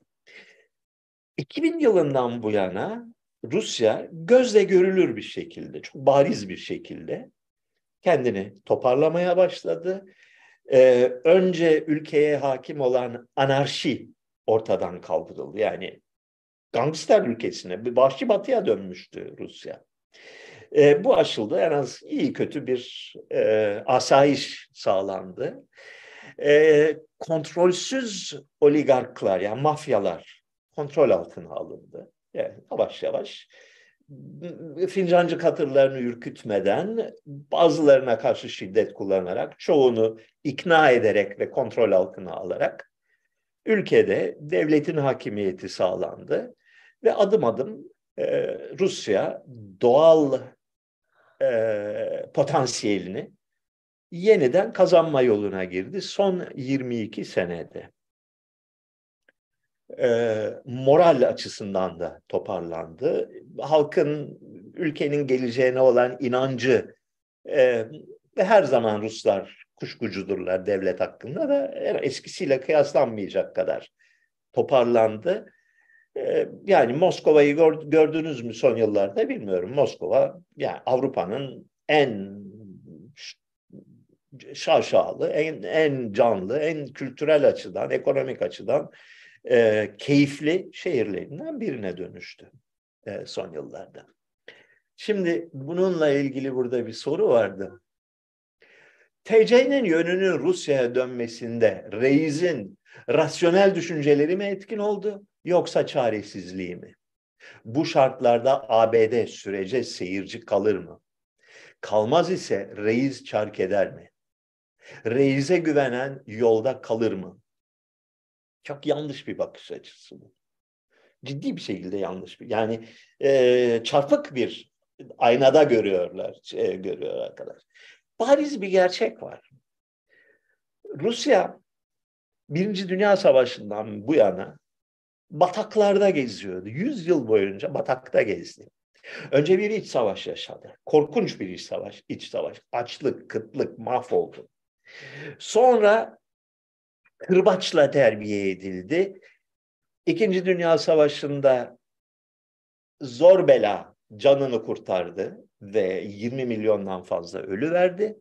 2000 yılından bu yana Rusya gözle görülür bir şekilde, çok bariz bir şekilde kendini toparlamaya başladı. Ee, önce ülkeye hakim olan anarşi ortadan kaldırıldı. Yani gangster ülkesine, bir vahşi batıya dönmüştü Rusya. E, bu aşıldı. En az iyi kötü bir e, asayiş sağlandı. E, kontrolsüz oligarklar yani mafyalar kontrol altına alındı. Yani yavaş yavaş fincancı katırlarını ürkütmeden bazılarına karşı şiddet kullanarak çoğunu ikna ederek ve kontrol altına alarak ülkede devletin hakimiyeti sağlandı ve adım adım e, Rusya doğal e, potansiyelini yeniden kazanma yoluna girdi son 22 senede. E, moral açısından da toparlandı. Halkın ülkenin geleceğine olan inancı e, her zaman Ruslar kuşkucudurlar devlet hakkında da eskisiyle kıyaslanmayacak kadar toparlandı ee, yani Moskova'yı gördünüz mü son yıllarda bilmiyorum. Moskova yani Avrupa'nın en şaşalı, en, en canlı, en kültürel açıdan, ekonomik açıdan e, keyifli şehirlerinden birine dönüştü e, son yıllarda. Şimdi bununla ilgili burada bir soru vardı. TC'nin yönünün Rusya'ya dönmesinde Reis'in rasyonel düşünceleri mi etkin oldu? yoksa çaresizliği mi? Bu şartlarda ABD sürece seyirci kalır mı? Kalmaz ise reis çark eder mi? Reis'e güvenen yolda kalır mı? Çok yanlış bir bakış açısı bu. Ciddi bir şekilde yanlış bir. Yani e, çarpık bir aynada görüyorlar, şey, görüyor arkadaş. Bariz bir gerçek var. Rusya Birinci Dünya Savaşı'ndan bu yana bataklarda geziyordu. Yüz yıl boyunca batakta gezdi. Önce bir iç savaş yaşadı. Korkunç bir iç savaş, iç savaş. Açlık, kıtlık, mahvoldu. Sonra kırbaçla terbiye edildi. İkinci Dünya Savaşı'nda zor bela canını kurtardı ve 20 milyondan fazla ölü verdi.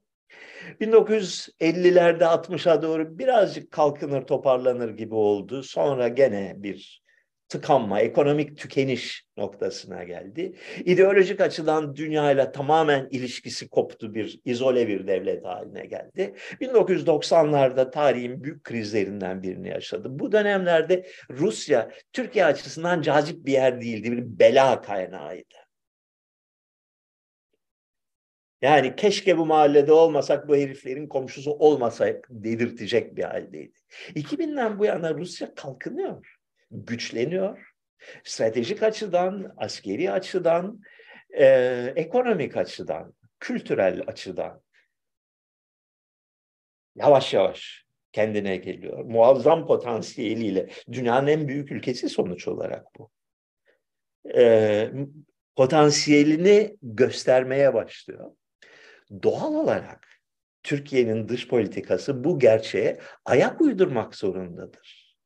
1950'lerde 60'a doğru birazcık kalkınır toparlanır gibi oldu. Sonra gene bir tıkanma, ekonomik tükeniş noktasına geldi. İdeolojik açıdan dünyayla tamamen ilişkisi koptu bir izole bir devlet haline geldi. 1990'larda tarihin büyük krizlerinden birini yaşadı. Bu dönemlerde Rusya Türkiye açısından cazip bir yer değildi, bir bela kaynağıydı. Yani keşke bu mahallede olmasak, bu heriflerin komşusu olmasak dedirtecek bir haldeydi. 2000'den bu yana Rusya kalkınıyor güçleniyor. Stratejik açıdan, askeri açıdan, e, ekonomik açıdan, kültürel açıdan yavaş yavaş kendine geliyor. Muazzam potansiyeliyle dünyanın en büyük ülkesi sonuç olarak bu. E, potansiyelini göstermeye başlıyor. Doğal olarak Türkiye'nin dış politikası bu gerçeğe ayak uydurmak zorundadır.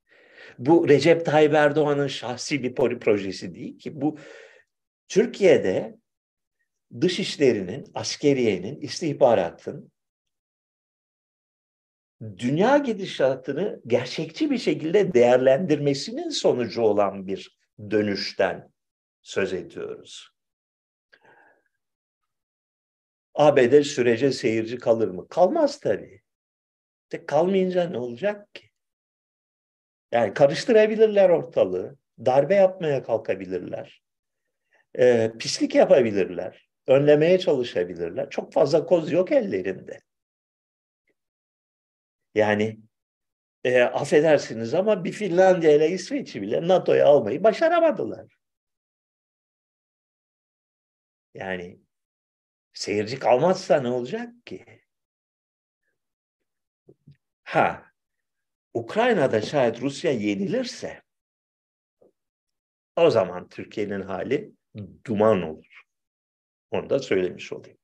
Bu Recep Tayyip Erdoğan'ın şahsi bir projesi değil ki. Bu Türkiye'de dışişlerinin, askeriyenin, istihbaratın dünya gidişatını gerçekçi bir şekilde değerlendirmesinin sonucu olan bir dönüşten söz ediyoruz. ABD sürece seyirci kalır mı? Kalmaz tabii. De kalmayınca ne olacak ki? Yani karıştırabilirler ortalığı, darbe yapmaya kalkabilirler, e, pislik yapabilirler, önlemeye çalışabilirler. Çok fazla koz yok ellerinde. Yani e, affedersiniz ama bir Finlandiya ile İsveç'i bile NATO'ya almayı başaramadılar. Yani seyirci kalmazsa ne olacak ki? Ha, Ukrayna'da şayet Rusya yenilirse o zaman Türkiye'nin hali duman olur. Onu da söylemiş olayım.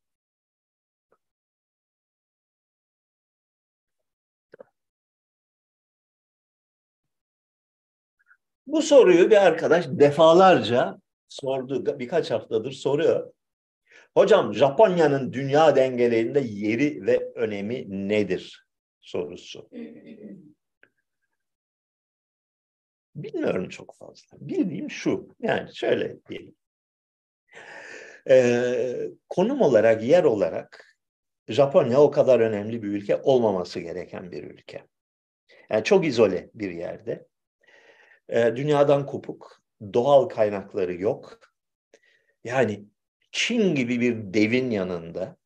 Bu soruyu bir arkadaş defalarca sordu. Birkaç haftadır soruyor. Hocam Japonya'nın dünya dengelerinde yeri ve önemi nedir? Sorusu. Bilmiyorum çok fazla. Bildiğim şu. Yani şöyle diyelim. Ee, konum olarak, yer olarak Japonya o kadar önemli bir ülke olmaması gereken bir ülke. Yani çok izole bir yerde. Ee, dünyadan kopuk, doğal kaynakları yok. Yani Çin gibi bir devin yanında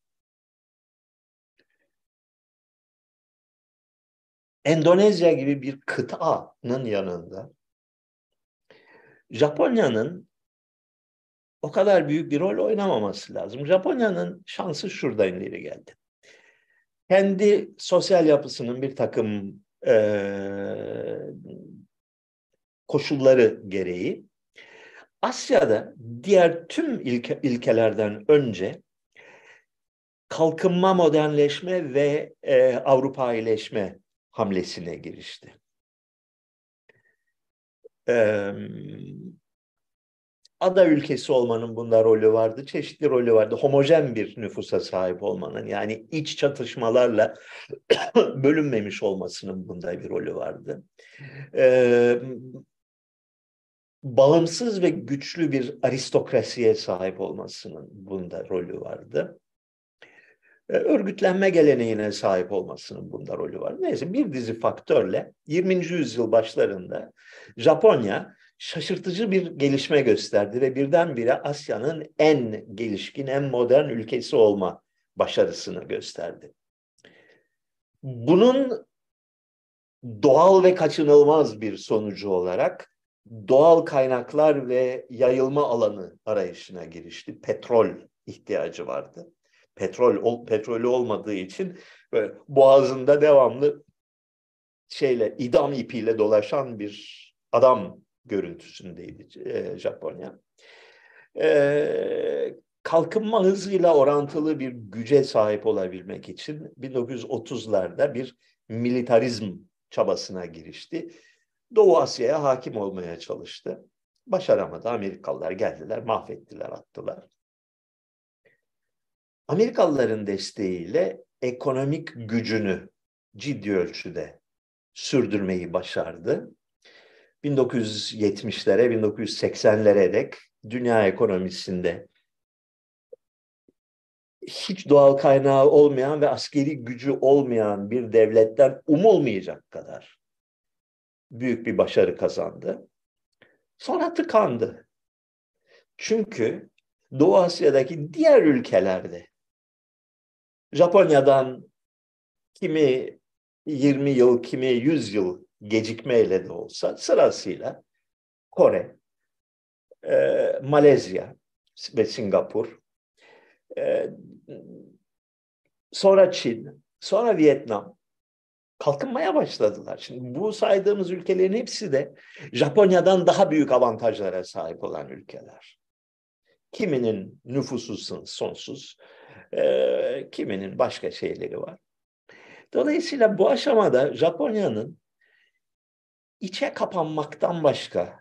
Endonezya gibi bir kıtanın yanında Japonya'nın o kadar büyük bir rol oynamaması lazım. Japonya'nın şansı şuradan ileri geldi. Kendi sosyal yapısının bir takım e, koşulları gereği Asya'da diğer tüm ilke, ilkelerden önce kalkınma, modernleşme ve e, Avrupaileşme hamlesine girişti e, ada ülkesi olmanın bunda rolü vardı, çeşitli rolü vardı. Homojen bir nüfusa sahip olmanın yani iç çatışmalarla bölünmemiş olmasının bunda bir rolü vardı. Ee, bağımsız ve güçlü bir aristokrasiye sahip olmasının bunda rolü vardı. E, örgütlenme geleneğine sahip olmasının bunda rolü var. Neyse bir dizi faktörle 20. yüzyıl başlarında Japonya şaşırtıcı bir gelişme gösterdi ve birdenbire Asya'nın en gelişkin, en modern ülkesi olma başarısını gösterdi. Bunun doğal ve kaçınılmaz bir sonucu olarak doğal kaynaklar ve yayılma alanı arayışına girişti. Petrol ihtiyacı vardı. Petrol petrolü olmadığı için böyle boğazında devamlı şeyle idam ipiyle dolaşan bir adam görüntüsündeydi e, Japonya. E, kalkınma hızıyla orantılı bir güce sahip olabilmek için 1930'larda bir militarizm çabasına girişti. Doğu Asya'ya hakim olmaya çalıştı. Başaramadı. Amerikalılar geldiler, mahvettiler, attılar. Amerikalıların desteğiyle ekonomik gücünü ciddi ölçüde sürdürmeyi başardı. 1970'lere, 1980'lere dek dünya ekonomisinde hiç doğal kaynağı olmayan ve askeri gücü olmayan bir devletten umulmayacak kadar büyük bir başarı kazandı. Sonra tıkandı. Çünkü Doğu Asya'daki diğer ülkelerde Japonya'dan kimi 20 yıl, kimi 100 yıl gecikmeyle de olsa sırasıyla Kore, e, Malezya ve Singapur, e, sonra Çin, sonra Vietnam kalkınmaya başladılar. Şimdi bu saydığımız ülkelerin hepsi de Japonya'dan daha büyük avantajlara sahip olan ülkeler. Kiminin nüfusu sonsuz, e, kiminin başka şeyleri var. Dolayısıyla bu aşamada Japonya'nın içe kapanmaktan başka,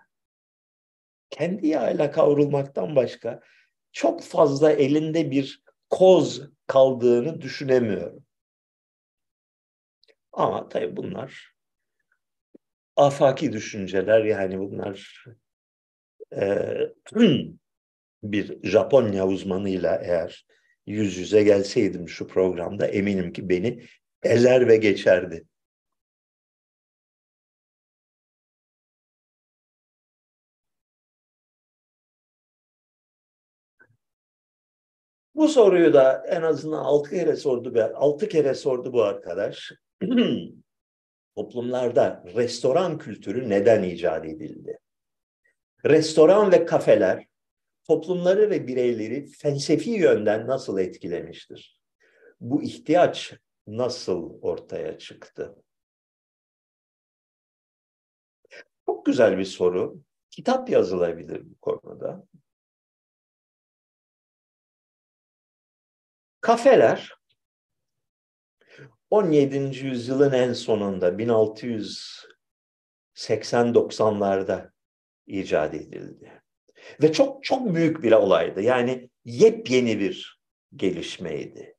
kendi yağıyla kavrulmaktan başka çok fazla elinde bir koz kaldığını düşünemiyorum. Ama tabii bunlar afaki düşünceler yani bunlar e, bir Japonya uzmanıyla eğer yüz yüze gelseydim şu programda eminim ki beni ezer ve geçerdi. Bu soruyu da en azından altı kere sordu. Altı kere sordu bu arkadaş. Toplumlarda restoran kültürü neden icat edildi? Restoran ve kafeler toplumları ve bireyleri felsefi yönden nasıl etkilemiştir? Bu ihtiyaç nasıl ortaya çıktı? Çok güzel bir soru. Kitap yazılabilir bu konuda. Kafeler 17. yüzyılın en sonunda 1680-90'larda icat edildi. Ve çok çok büyük bir olaydı. Yani yepyeni bir gelişmeydi.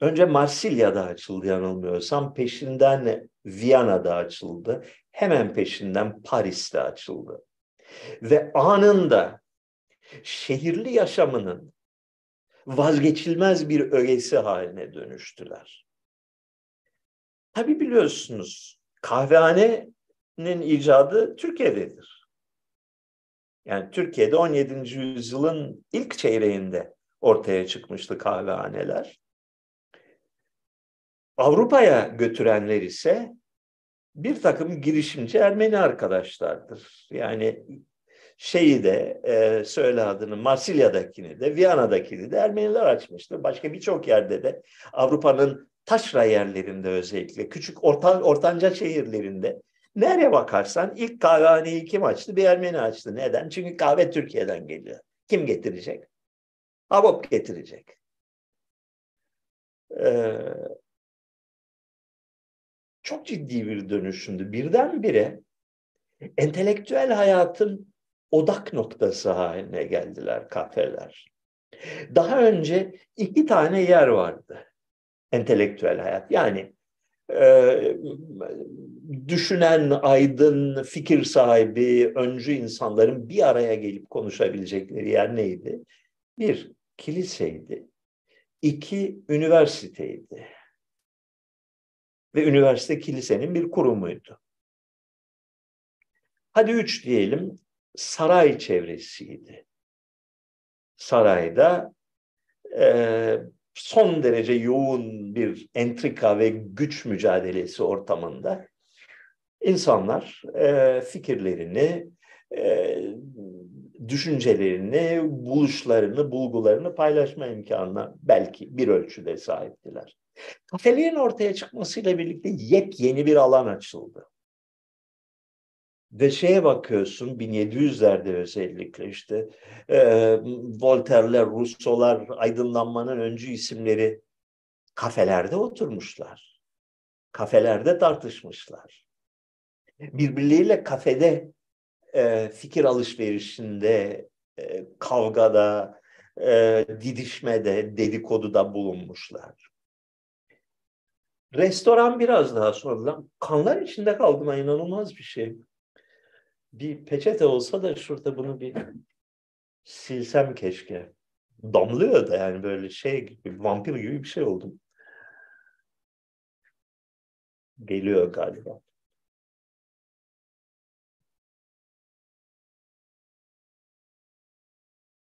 Önce Marsilya'da açıldı yanılmıyorsam. Peşinden Viyana'da açıldı. Hemen peşinden Paris'te açıldı. Ve anında şehirli yaşamının vazgeçilmez bir ögesi haline dönüştüler. Tabi biliyorsunuz kahvehanenin icadı Türkiye'dedir. Yani Türkiye'de 17. yüzyılın ilk çeyreğinde ortaya çıkmıştı kahvehaneler. Avrupa'ya götürenler ise bir takım girişimci Ermeni arkadaşlardır. Yani şeyi de e, söyle adını Marsilya'dakini de Viyana'dakini de Ermeniler açmıştır. Başka birçok yerde de Avrupa'nın taşra yerlerinde özellikle küçük orta, ortanca şehirlerinde nereye bakarsan ilk kahvehaneyi kim açtı? Bir Ermeni açtı. Neden? Çünkü kahve Türkiye'den geliyor. Kim getirecek? Habop getirecek. Ee, çok ciddi bir dönüşümdü. Birdenbire entelektüel hayatın odak noktası haline geldiler kafeler. Daha önce iki tane yer vardı entelektüel hayat. Yani e, düşünen, aydın, fikir sahibi, öncü insanların bir araya gelip konuşabilecekleri yer neydi? Bir, kiliseydi. İki, üniversiteydi. Ve üniversite kilisenin bir kurumuydu. Hadi üç diyelim, saray çevresiydi. Sarayda e, son derece yoğun bir entrika ve güç mücadelesi ortamında insanlar e, fikirlerini, e, düşüncelerini, buluşlarını, bulgularını paylaşma imkanına belki bir ölçüde sahiptiler. Kafelerin ortaya çıkmasıyla birlikte yepyeni bir alan açıldı. Ve şeye bakıyorsun 1700'lerde özellikle işte e, Voltaire'ler, Rousseau'lar, aydınlanmanın öncü isimleri kafelerde oturmuşlar. Kafelerde tartışmışlar. Birbirleriyle kafede e, fikir alışverişinde, e, kavgada, e, didişmede, dedikoduda bulunmuşlar. Restoran biraz daha sonradan kanlar içinde kaldım inanılmaz bir şey bir peçete olsa da şurada bunu bir silsem keşke. Damlıyor da yani böyle şey gibi, vampir gibi bir şey oldum. Geliyor galiba.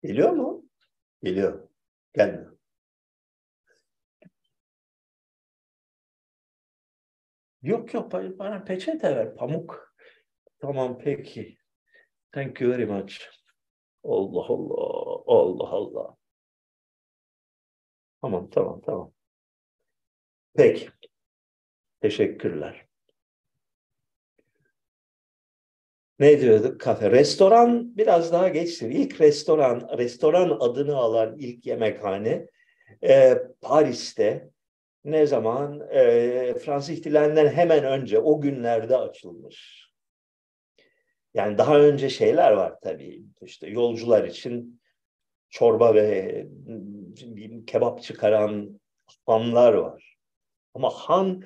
Geliyor mu? Geliyor. Gelmiyor. Yok yok bana peçete ver pamuk. Tamam peki. Thank you very much. Allah Allah. Allah Allah. Tamam tamam tamam. Peki. Teşekkürler. Ne diyorduk? Kafe. Restoran biraz daha geçti. İlk restoran, restoran adını alan ilk yemekhane e, Paris'te ne zaman? E, Fransız ihtilalinden hemen önce o günlerde açılmış. Yani daha önce şeyler var tabii. İşte yolcular için çorba ve kebap çıkaran hanlar var. Ama han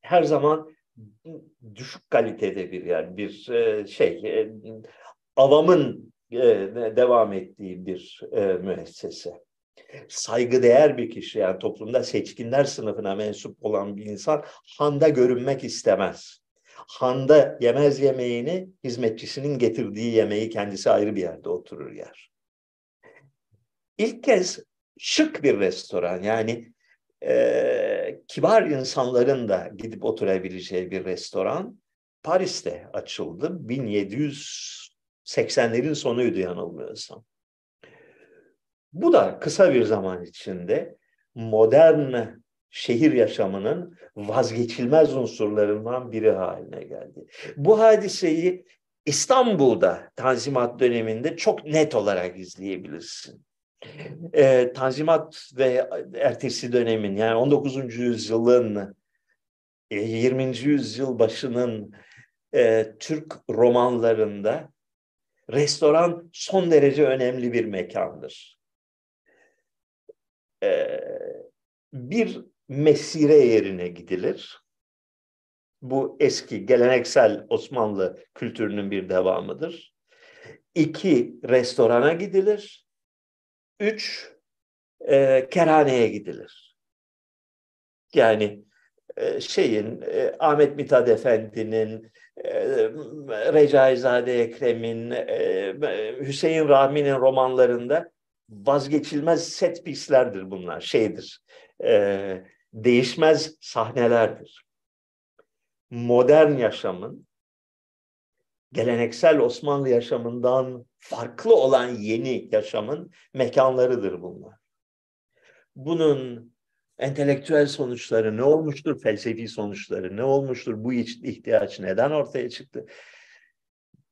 her zaman düşük kalitede bir yer, bir e, şey, e, avamın e, devam ettiği bir müessese. Saygıdeğer bir kişi yani toplumda seçkinler sınıfına mensup olan bir insan handa görünmek istemez handa yemez yemeğini hizmetçisinin getirdiği yemeği kendisi ayrı bir yerde oturur yer. İlk kez şık bir restoran yani e, kibar insanların da gidip oturabileceği bir restoran Paris'te açıldı. 1780'lerin sonuydu yanılmıyorsam. Bu da kısa bir zaman içinde modern şehir yaşamının vazgeçilmez unsurlarından biri haline geldi. Bu hadiseyi İstanbul'da Tanzimat döneminde çok net olarak izleyebilirsin. Ee, Tanzimat ve ertesi dönemin yani 19. yüzyılın 20. E, yüzyıl başının e, Türk romanlarında restoran son derece önemli bir mekandır. Ee, bir mesire yerine gidilir. Bu eski geleneksel Osmanlı kültürünün bir devamıdır. İki, restorana gidilir. Üç, e, kerhaneye gidilir. Yani e, şeyin, e, Ahmet Mithat Efendi'nin, e, Recaizade Ekrem'in, e, Hüseyin Rahmi'nin romanlarında vazgeçilmez set piece'lerdir bunlar, şeydir. E, değişmez sahnelerdir. Modern yaşamın geleneksel Osmanlı yaşamından farklı olan yeni yaşamın mekanlarıdır bunlar. Bunun entelektüel sonuçları ne olmuştur, felsefi sonuçları ne olmuştur, bu ihtiyaç neden ortaya çıktı?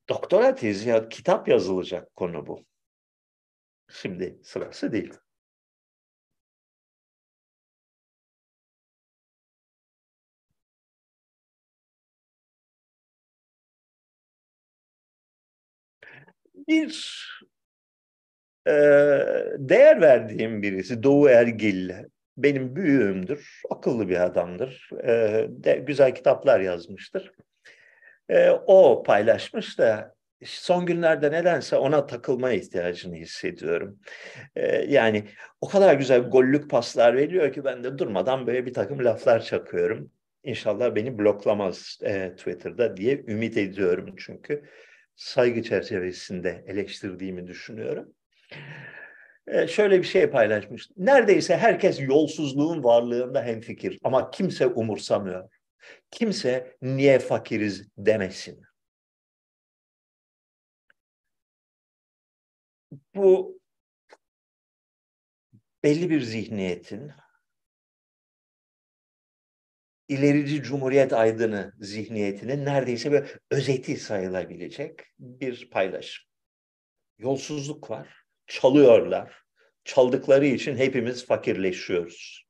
Doktora tezi ya kitap yazılacak konu bu. Şimdi sırası değil. Bir e, değer verdiğim birisi Doğu Ergil. Benim büyüğümdür, akıllı bir adamdır. E, de, güzel kitaplar yazmıştır. E, o paylaşmış da son günlerde nedense ona takılma ihtiyacını hissediyorum. E, yani o kadar güzel gollük paslar veriyor ki ben de durmadan böyle bir takım laflar çakıyorum. İnşallah beni bloklamaz e, Twitter'da diye ümit ediyorum çünkü saygı çerçevesinde eleştirdiğimi düşünüyorum. e, şöyle bir şey paylaşmış. Neredeyse herkes yolsuzluğun varlığında hemfikir ama kimse umursamıyor. Kimse niye fakiriz demesin. Bu belli bir zihniyetin ilerici cumhuriyet aydını zihniyetinin neredeyse bir özeti sayılabilecek bir paylaşım. Yolsuzluk var, çalıyorlar. Çaldıkları için hepimiz fakirleşiyoruz.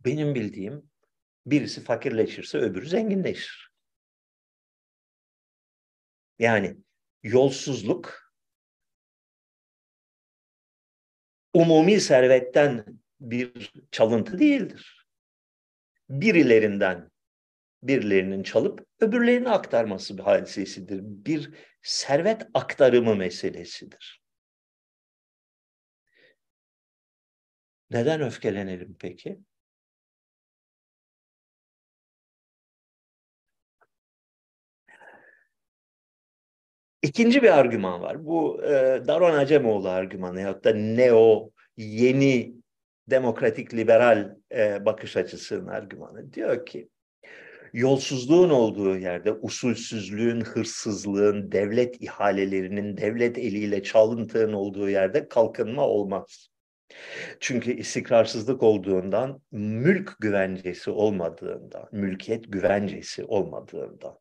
Benim bildiğim birisi fakirleşirse öbürü zenginleşir. Yani yolsuzluk umumi servetten bir çalıntı değildir. Birilerinden birilerinin çalıp öbürlerine aktarması bir hadisesidir. Bir servet aktarımı meselesidir. Neden öfkelenelim peki? İkinci bir argüman var. Bu e, Daron Acemoğlu argümanı ya da neo yeni demokratik liberal e, bakış açısının argümanı. Diyor ki yolsuzluğun olduğu yerde usulsüzlüğün, hırsızlığın, devlet ihalelerinin, devlet eliyle çalıntının olduğu yerde kalkınma olmaz. Çünkü istikrarsızlık olduğundan, mülk güvencesi olmadığından, mülkiyet güvencesi olmadığından,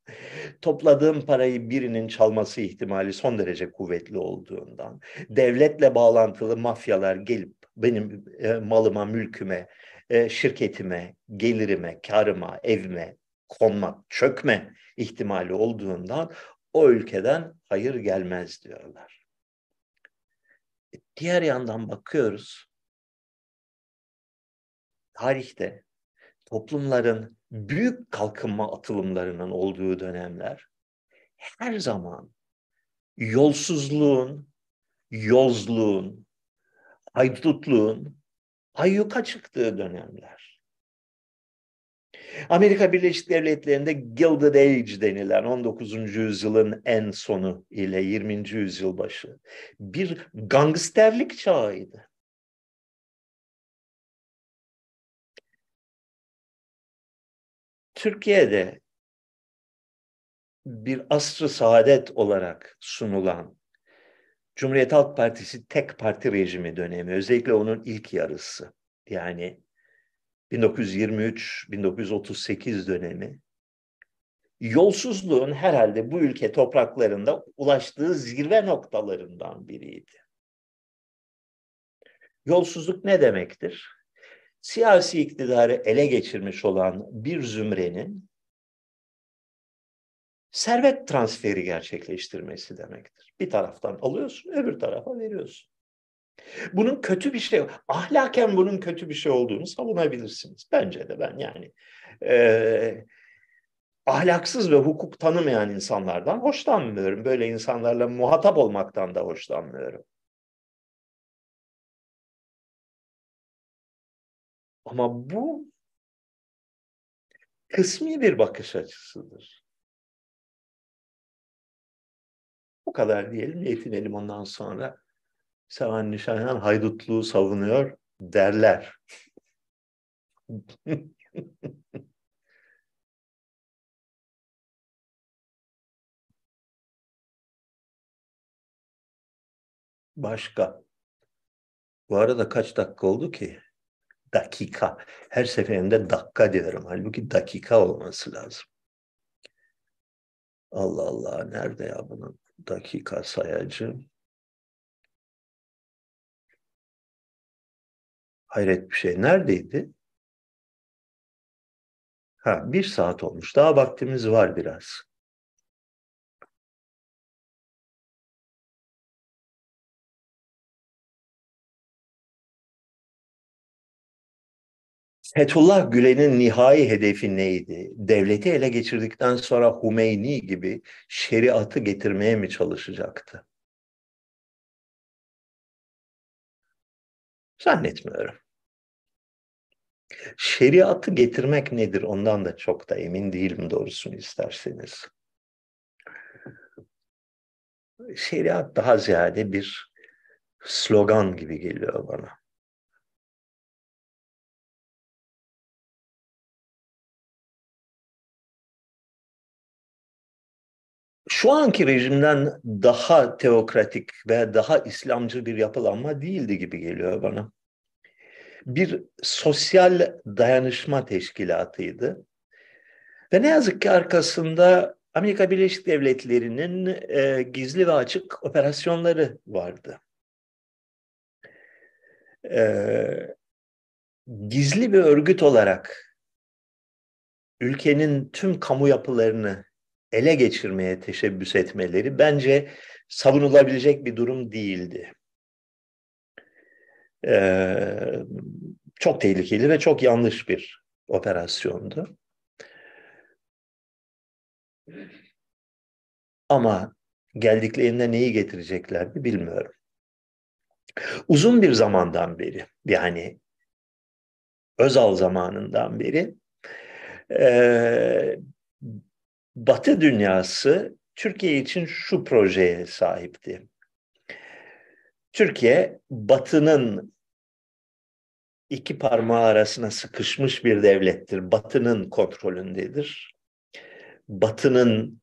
topladığım parayı birinin çalması ihtimali son derece kuvvetli olduğundan, devletle bağlantılı mafyalar gelip benim e, malıma, mülküme, e, şirketime, gelirime, karıma, evime konma, çökme ihtimali olduğundan o ülkeden hayır gelmez diyorlar. Diğer yandan bakıyoruz. Tarihte toplumların büyük kalkınma atılımlarının olduğu dönemler her zaman yolsuzluğun, yozluğun, haydutluğun ayyuka çıktığı dönemler. Amerika Birleşik Devletleri'nde Gilded Age denilen 19. yüzyılın en sonu ile 20. yüzyıl başı bir gangsterlik çağıydı. Türkiye'de bir asr-ı saadet olarak sunulan Cumhuriyet Halk Partisi tek parti rejimi dönemi, özellikle onun ilk yarısı yani 1923-1938 dönemi yolsuzluğun herhalde bu ülke topraklarında ulaştığı zirve noktalarından biriydi. Yolsuzluk ne demektir? Siyasi iktidarı ele geçirmiş olan bir zümrenin servet transferi gerçekleştirmesi demektir. Bir taraftan alıyorsun, öbür tarafa veriyorsun. Bunun kötü bir şey, ahlaken bunun kötü bir şey olduğunu savunabilirsiniz. Bence de ben yani e, ahlaksız ve hukuk tanımayan insanlardan hoşlanmıyorum. Böyle insanlarla muhatap olmaktan da hoşlanmıyorum. Ama bu kısmi bir bakış açısıdır. Bu kadar diyelim, yetinelim ondan sonra Sevan Nişanyan haydutluğu savunuyor derler. Başka. Bu arada kaç dakika oldu ki? Dakika. Her seferinde dakika diyorum. Halbuki dakika olması lazım. Allah Allah. Nerede ya bunun dakika sayacı? Hayret bir şey. Neredeydi? Ha, bir saat olmuş. Daha vaktimiz var biraz. Fethullah Gülen'in nihai hedefi neydi? Devleti ele geçirdikten sonra Humeyni gibi şeriatı getirmeye mi çalışacaktı? Zannetmiyorum. Şeriatı getirmek nedir ondan da çok da emin değilim doğrusunu isterseniz. şeriat daha ziyade bir slogan gibi geliyor bana. şu anki rejimden daha teokratik ve daha İslamcı bir yapılanma değildi gibi geliyor bana. Bir sosyal dayanışma teşkilatıydı. Ve ne yazık ki arkasında Amerika Birleşik Devletleri'nin e, gizli ve açık operasyonları vardı. E, gizli bir örgüt olarak ülkenin tüm kamu yapılarını ele geçirmeye teşebbüs etmeleri bence savunulabilecek bir durum değildi. Ee, çok tehlikeli ve çok yanlış bir operasyondu. Ama geldiklerinde neyi getireceklerdi bilmiyorum. Uzun bir zamandan beri yani Özal zamanından beri e, Batı dünyası Türkiye için şu projeye sahipti. Türkiye Batı'nın iki parmağı arasına sıkışmış bir devlettir. Batı'nın kontrolündedir. Batı'nın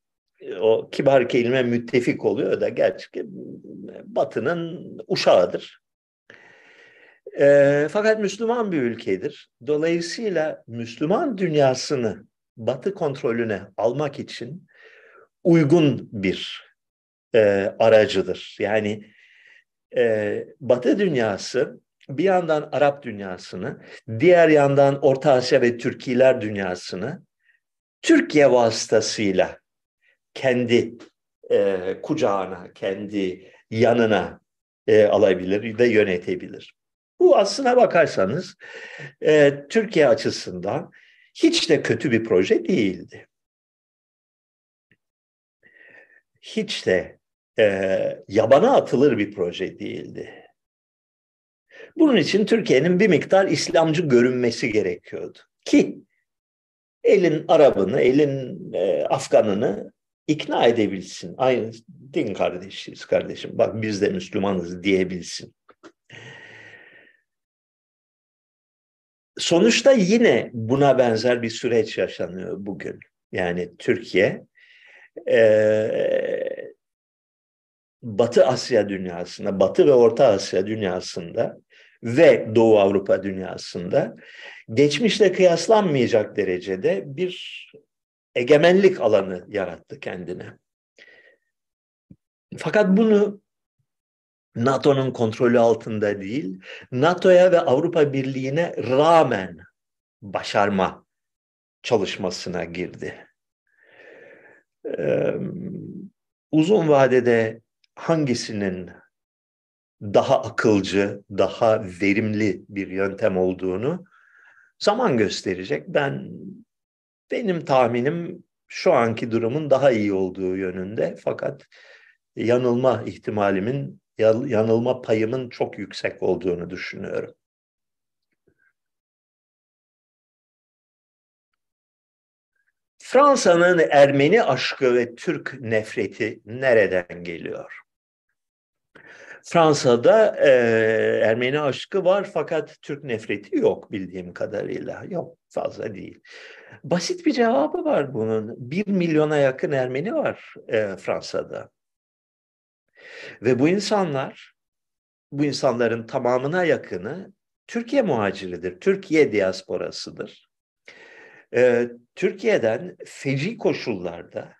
o kibar kelime müttefik oluyor da gerçekten Batı'nın uşağıdır. E, fakat Müslüman bir ülkedir. Dolayısıyla Müslüman dünyasını Batı kontrolüne almak için uygun bir e, aracıdır. Yani e, Batı dünyası bir yandan Arap dünyasını, diğer yandan Orta Asya ve Türkiye'ler dünyasını Türkiye vasıtasıyla kendi e, kucağına, kendi yanına e, alabilir ve yönetebilir. Bu aslına bakarsanız e, Türkiye açısından hiç de kötü bir proje değildi. Hiç de e, yabana atılır bir proje değildi. Bunun için Türkiye'nin bir miktar İslamcı görünmesi gerekiyordu. Ki elin Arabını, elin e, Afganını ikna edebilsin. Aynı din kardeşiyiz kardeşim. Bak biz de Müslümanız diyebilsin. sonuçta yine buna benzer bir süreç yaşanıyor bugün. Yani Türkiye e, Batı Asya dünyasında, Batı ve Orta Asya dünyasında ve Doğu Avrupa dünyasında geçmişle kıyaslanmayacak derecede bir egemenlik alanı yarattı kendine. Fakat bunu NATO'nun kontrolü altında değil, NATO'ya ve Avrupa Birliği'ne rağmen başarma çalışmasına girdi. Ee, uzun vadede hangisinin daha akılcı, daha verimli bir yöntem olduğunu zaman gösterecek. Ben benim tahminim şu anki durumun daha iyi olduğu yönünde fakat yanılma ihtimalimin yanılma payımın çok yüksek olduğunu düşünüyorum. Fransa'nın Ermeni aşkı ve Türk nefreti nereden geliyor? Fransa'da e, Ermeni aşkı var fakat Türk nefreti yok bildiğim kadarıyla. Yok fazla değil. Basit bir cevabı var bunun. Bir milyona yakın Ermeni var e, Fransa'da. Ve bu insanlar, bu insanların tamamına yakını Türkiye muhaciridir, Türkiye diasporasıdır. Ee, Türkiye'den feci koşullarda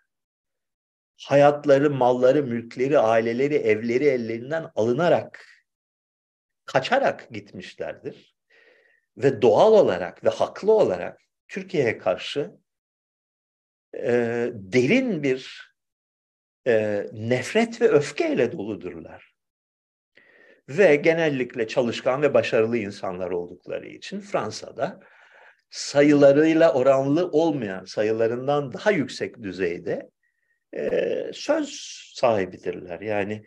hayatları, malları, mülkleri, aileleri, evleri ellerinden alınarak, kaçarak gitmişlerdir. Ve doğal olarak ve haklı olarak Türkiye'ye karşı e, derin bir e, nefret ve öfkeyle doludurlar. Ve genellikle çalışkan ve başarılı insanlar oldukları için Fransa'da sayılarıyla oranlı olmayan sayılarından daha yüksek düzeyde e, söz sahibidirler. Yani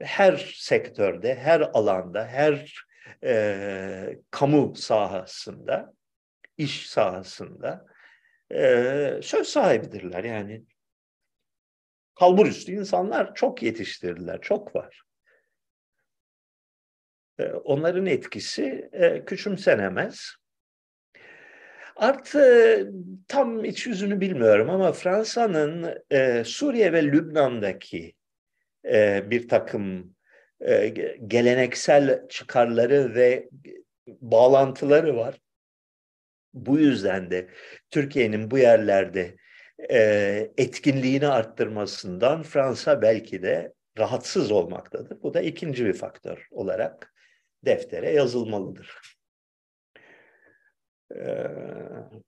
her sektörde, her alanda, her e, kamu sahasında, iş sahasında e, söz sahibidirler. Yani kalburüstü insanlar çok yetiştirdiler, çok var. E, onların etkisi e, küçümsenemez. Artı tam iç yüzünü bilmiyorum ama Fransa'nın e, Suriye ve Lübnan'daki e, bir takım e, geleneksel çıkarları ve bağlantıları var. Bu yüzden de Türkiye'nin bu yerlerde e, etkinliğini arttırmasından Fransa belki de rahatsız olmaktadır. Bu da ikinci bir faktör olarak deftere yazılmalıdır. Ee,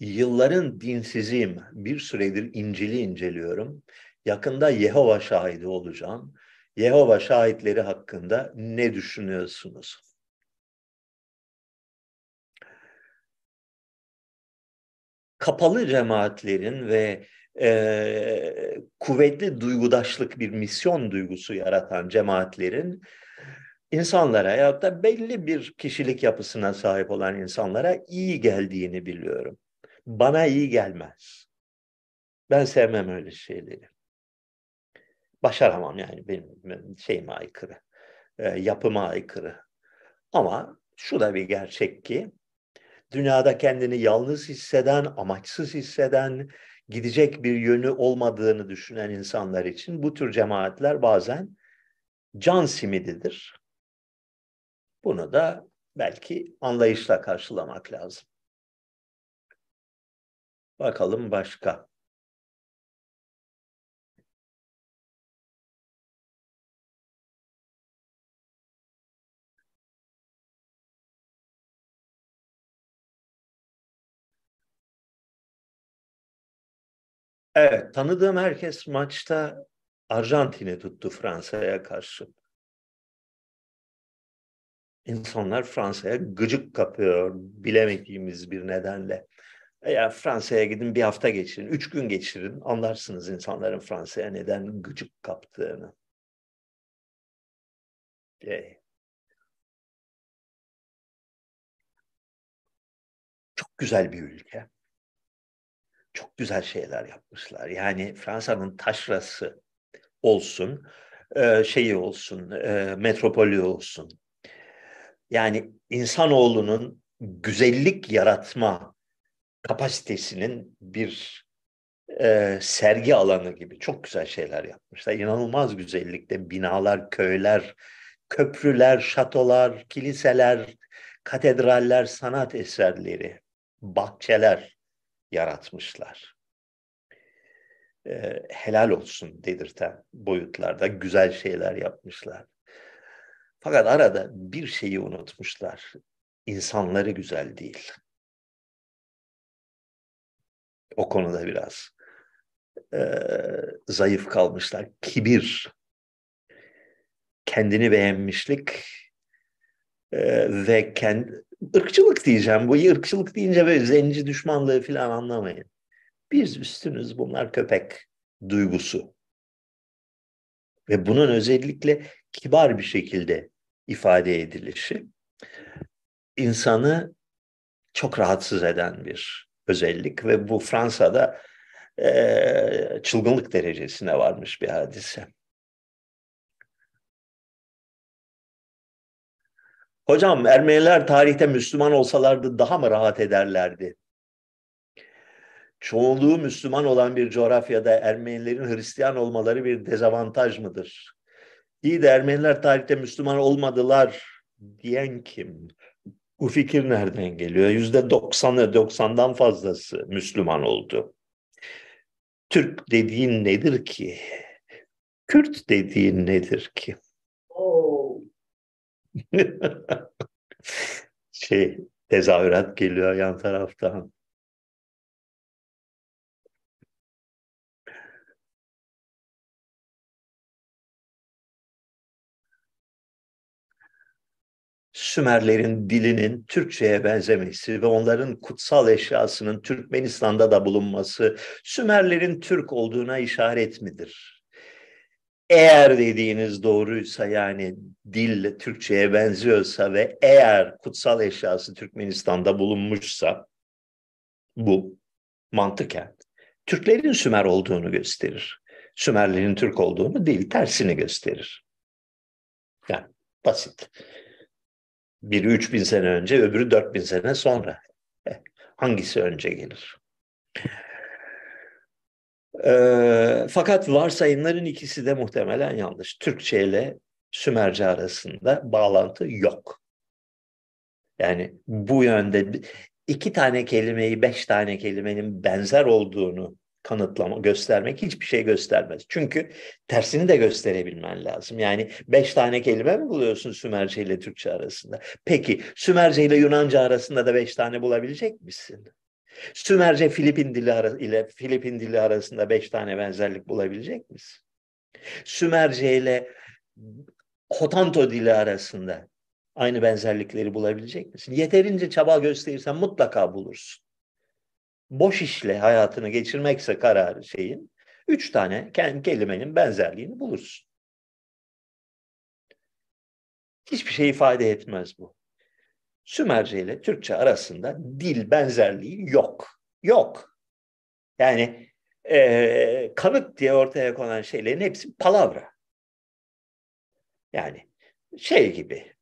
yılların dinsiziyim. Bir süredir İncil'i inceliyorum. Yakında Yehova şahidi olacağım. Yehova şahitleri hakkında ne düşünüyorsunuz? Kapalı cemaatlerin ve e, kuvvetli duygudaşlık bir misyon duygusu yaratan cemaatlerin insanlara ya da belli bir kişilik yapısına sahip olan insanlara iyi geldiğini biliyorum. Bana iyi gelmez. Ben sevmem öyle şeyleri. Başaramam yani benim şeyime aykırı, e, yapıma aykırı. Ama şu da bir gerçek ki dünyada kendini yalnız hisseden, amaçsız hisseden, gidecek bir yönü olmadığını düşünen insanlar için bu tür cemaatler bazen can simididir. Bunu da belki anlayışla karşılamak lazım. Bakalım başka. Evet, tanıdığım herkes maçta Arjantin'i tuttu Fransa'ya karşı. İnsanlar Fransa'ya gıcık kapıyor bilemediğimiz bir nedenle. Eğer Fransa'ya gidin bir hafta geçirin, üç gün geçirin anlarsınız insanların Fransa'ya neden gıcık kaptığını. Ee, çok güzel bir ülke çok güzel şeyler yapmışlar. Yani Fransa'nın taşrası olsun, e, şeyi olsun, e, metropolü olsun. Yani insanoğlunun güzellik yaratma kapasitesinin bir e, sergi alanı gibi çok güzel şeyler yapmışlar. İnanılmaz güzellikte binalar, köyler, köprüler, şatolar, kiliseler, katedraller, sanat eserleri, bahçeler yaratmışlar. E, helal olsun dedirten boyutlarda güzel şeyler yapmışlar. Fakat arada bir şeyi unutmuşlar. İnsanları güzel değil. O konuda biraz e, zayıf kalmışlar. Kibir, kendini beğenmişlik e, ve kendi ırkçılık diyeceğim. Bu ırkçılık deyince böyle zenci düşmanlığı falan anlamayın. Biz üstünüz bunlar köpek duygusu. Ve bunun özellikle kibar bir şekilde ifade edilişi insanı çok rahatsız eden bir özellik ve bu Fransa'da e, çılgınlık derecesine varmış bir hadise. Hocam Ermeniler tarihte Müslüman olsalardı daha mı rahat ederlerdi? Çoğunluğu Müslüman olan bir coğrafyada Ermenilerin Hristiyan olmaları bir dezavantaj mıdır? İyi de Ermeniler tarihte Müslüman olmadılar diyen kim? Bu fikir nereden geliyor? Yüzde doksanı, doksandan fazlası Müslüman oldu. Türk dediğin nedir ki? Kürt dediğin nedir ki? şey tezahürat geliyor yan taraftan. Sümerlerin dilinin Türkçe'ye benzemesi ve onların kutsal eşyasının Türkmenistan'da da bulunması Sümerlerin Türk olduğuna işaret midir? Eğer dediğiniz doğruysa yani dil Türkçe'ye benziyorsa ve eğer kutsal eşyası Türkmenistan'da bulunmuşsa bu mantıken Türklerin Sümer olduğunu gösterir. Sümerlerin Türk olduğunu değil, tersini gösterir. Yani basit. Biri 3000 sene önce, öbürü 4000 sene sonra. Eh, hangisi önce gelir? E, fakat varsayımların ikisi de muhtemelen yanlış. Türkçe ile Sümerce arasında bağlantı yok. Yani bu yönde iki tane kelimeyi beş tane kelimenin benzer olduğunu kanıtlama, göstermek hiçbir şey göstermez. Çünkü tersini de gösterebilmen lazım. Yani beş tane kelime mi buluyorsun Sümerce ile Türkçe arasında? Peki Sümerce ile Yunanca arasında da beş tane bulabilecek misin? Sümerce Filipin dili ile Filipin dili arasında beş tane benzerlik bulabilecek misin? Sümerce ile Hotanto dili arasında aynı benzerlikleri bulabilecek misin? Yeterince çaba gösterirsen mutlaka bulursun. Boş işle hayatını geçirmekse kararı şeyin, üç tane kelimenin benzerliğini bulursun. Hiçbir şey ifade etmez bu. Sümerce ile Türkçe arasında dil benzerliği yok. Yok. Yani e, kanıt diye ortaya konan şeylerin hepsi palavra. Yani şey gibi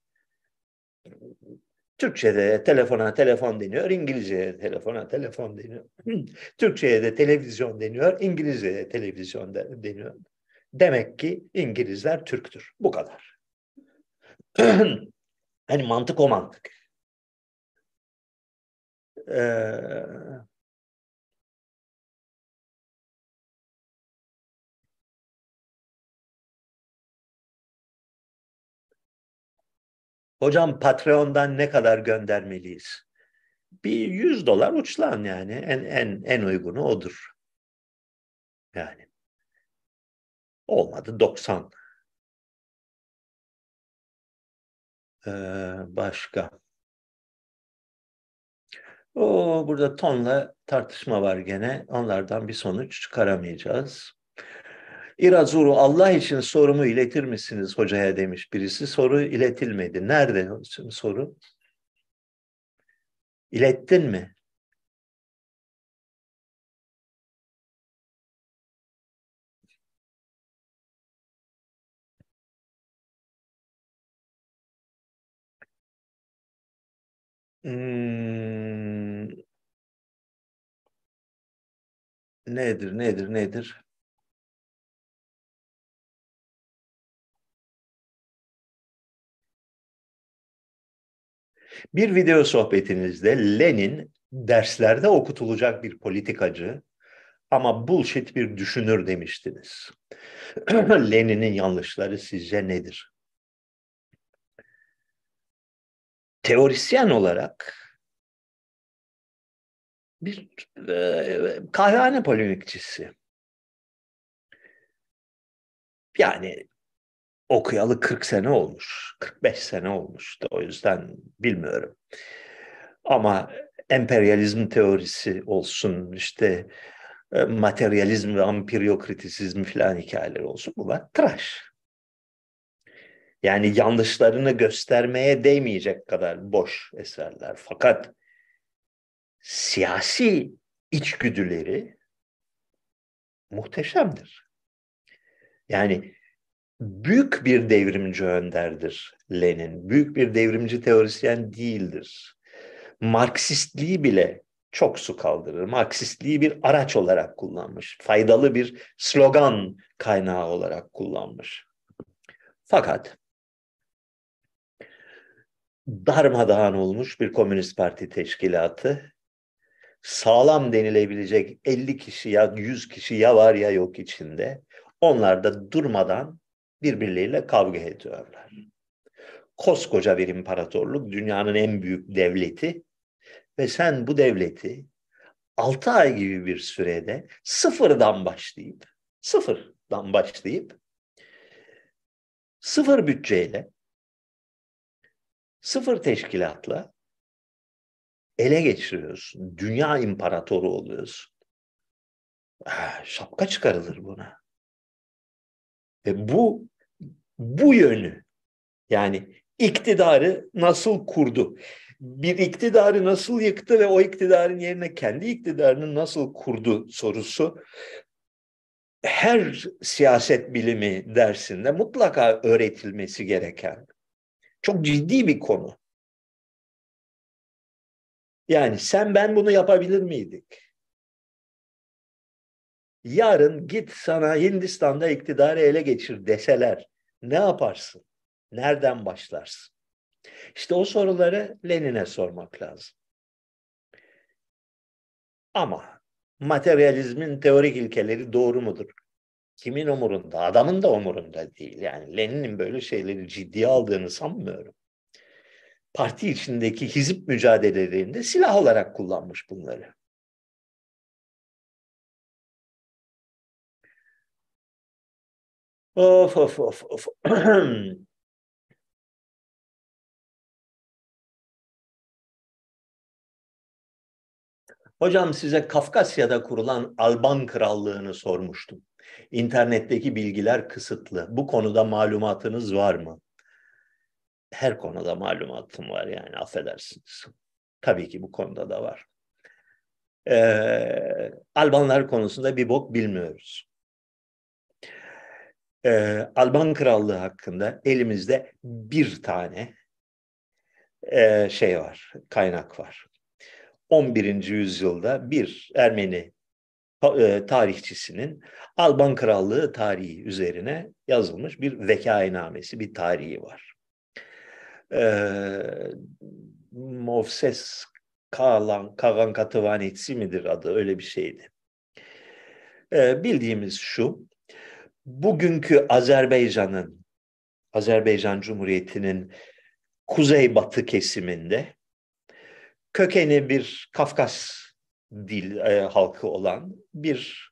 Türkçe'de telefona telefon deniyor, İngilizce'de telefona telefon deniyor. Türkçe'ye de televizyon deniyor, İngilizce'de televizyon deniyor. Demek ki İngilizler Türktür. Bu kadar. hani mantık o mantık. Ee, hocam Patreon'dan ne kadar göndermeliyiz? Bir 100 dolar uçlan yani. En, en, en uygunu odur. Yani. Olmadı 90. Ee, başka. O burada tonla tartışma var gene. Onlardan bir sonuç çıkaramayacağız. İrazuru Allah için sorumu iletir misiniz hocaya demiş birisi. Soru iletilmedi. Nerede soru? İlettin mi? Hmm, nedir, nedir, nedir? Bir video sohbetinizde Lenin derslerde okutulacak bir politikacı ama bullshit bir düşünür demiştiniz. Lenin'in yanlışları sizce nedir? teorisyen olarak bir e, kahvehane polemikçisi. Yani okuyalı 40 sene olmuş, 45 sene olmuştu o yüzden bilmiyorum. Ama emperyalizm teorisi olsun, işte e, materyalizm ve ampiryokritisizm falan hikayeleri olsun bunlar tıraş. Yani yanlışlarını göstermeye değmeyecek kadar boş eserler. Fakat siyasi içgüdüleri muhteşemdir. Yani büyük bir devrimci önderdir Lenin. Büyük bir devrimci teorisyen değildir. Marksistliği bile çok su kaldırır. Marksistliği bir araç olarak kullanmış. Faydalı bir slogan kaynağı olarak kullanmış. Fakat darmadağın olmuş bir komünist parti teşkilatı. Sağlam denilebilecek 50 kişi ya 100 kişi ya var ya yok içinde. Onlar da durmadan birbirleriyle kavga ediyorlar. Koskoca bir imparatorluk, dünyanın en büyük devleti ve sen bu devleti 6 ay gibi bir sürede sıfırdan başlayıp sıfırdan başlayıp sıfır bütçeyle sıfır teşkilatla ele geçiriyorsun. Dünya imparatoru oluyorsun. Şapka çıkarılır buna. E bu bu yönü yani iktidarı nasıl kurdu? Bir iktidarı nasıl yıktı ve o iktidarın yerine kendi iktidarını nasıl kurdu sorusu her siyaset bilimi dersinde mutlaka öğretilmesi gereken çok ciddi bir konu. Yani sen ben bunu yapabilir miydik? Yarın git sana Hindistan'da iktidarı ele geçir deseler ne yaparsın? Nereden başlarsın? İşte o soruları Lenin'e sormak lazım. Ama materyalizmin teorik ilkeleri doğru mudur? Kimin umurunda? Adamın da umurunda değil. Yani Lenin'in böyle şeyleri ciddiye aldığını sanmıyorum. Parti içindeki hizip mücadelelerinde silah olarak kullanmış bunları. Of of of of. Hocam size Kafkasya'da kurulan Alban Krallığını sormuştum. İnternetteki bilgiler kısıtlı. Bu konuda malumatınız var mı? Her konuda malumatım var yani affedersiniz. Tabii ki bu konuda da var. Ee, Albanlar konusunda bir bok bilmiyoruz. Ee, Alban Krallığı hakkında elimizde bir tane e, şey var, kaynak var. 11. yüzyılda bir Ermeni e, tarihçisinin Alban Krallığı tarihi üzerine yazılmış bir vekainamesi, bir tarihi var. Ee, Movses Kalan, Kavan Katıvanetsi midir adı öyle bir şeydi. Ee, bildiğimiz şu, bugünkü Azerbaycan'ın, Azerbaycan Cumhuriyeti'nin kuzeybatı kesiminde kökeni bir Kafkas dil e, halkı olan bir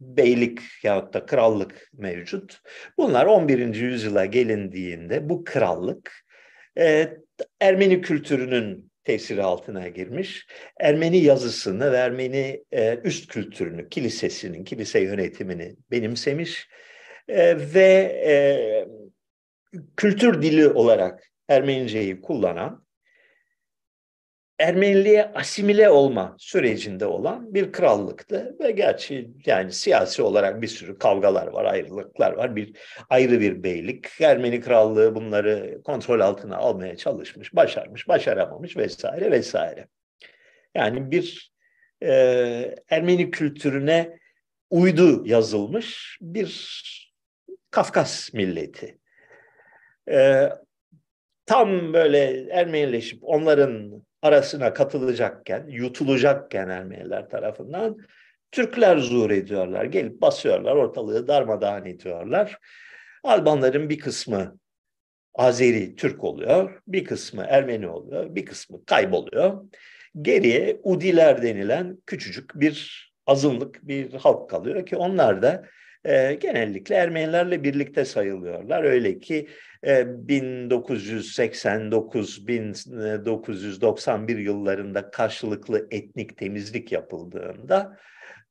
beylik yahut da krallık mevcut. Bunlar 11. yüzyıla gelindiğinde bu krallık e, Ermeni kültürünün tesiri altına girmiş. Ermeni yazısını ve Ermeni e, üst kültürünü, kilisesinin, kilise yönetimini benimsemiş e, ve e, kültür dili olarak Ermeniceyi kullanan Ermeniliğe asimile olma sürecinde olan bir krallıktı ve gerçi yani siyasi olarak bir sürü kavgalar var, ayrılıklar var. Bir ayrı bir beylik. Ermeni krallığı bunları kontrol altına almaya çalışmış, başarmış, başaramamış vesaire vesaire. Yani bir e, Ermeni kültürüne uydu yazılmış bir Kafkas milleti. E, tam böyle Ermenileşip onların arasına katılacakken, yutulacakken Ermeniler tarafından Türkler zuhur ediyorlar. Gelip basıyorlar, ortalığı darmadağın ediyorlar. Albanların bir kısmı Azeri Türk oluyor, bir kısmı Ermeni oluyor, bir kısmı kayboluyor. Geriye Udiler denilen küçücük bir azınlık bir halk kalıyor ki onlar da e, genellikle Ermenilerle birlikte sayılıyorlar. Öyle ki e, 1989-1991 yıllarında karşılıklı etnik temizlik yapıldığında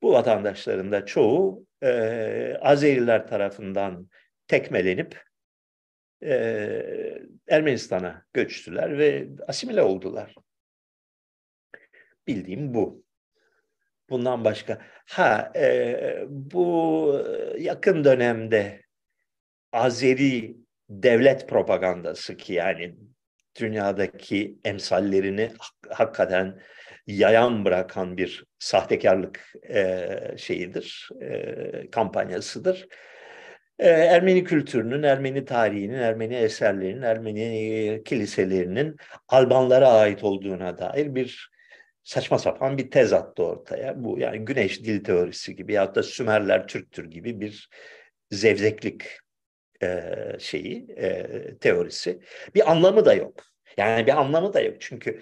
bu vatandaşların da çoğu e, Azeriler tarafından tekmelenip e, Ermenistan'a göçtüler ve asimile oldular. Bildiğim bu. Bundan başka. Ha e, bu yakın dönemde Azeri devlet propagandası ki yani dünyadaki emsallerini hakikaten yayan bırakan bir sahtekarlık e, şeyidir, e, kampanyasıdır. E, Ermeni kültürünün, Ermeni tarihinin, Ermeni eserlerinin, Ermeni kiliselerinin Albanlara ait olduğuna dair bir saçma sapan bir tez attı ortaya. Bu yani güneş dil teorisi gibi ya da Sümerler Türktür gibi bir zevzeklik e, şeyi, e, teorisi. Bir anlamı da yok. Yani bir anlamı da yok. Çünkü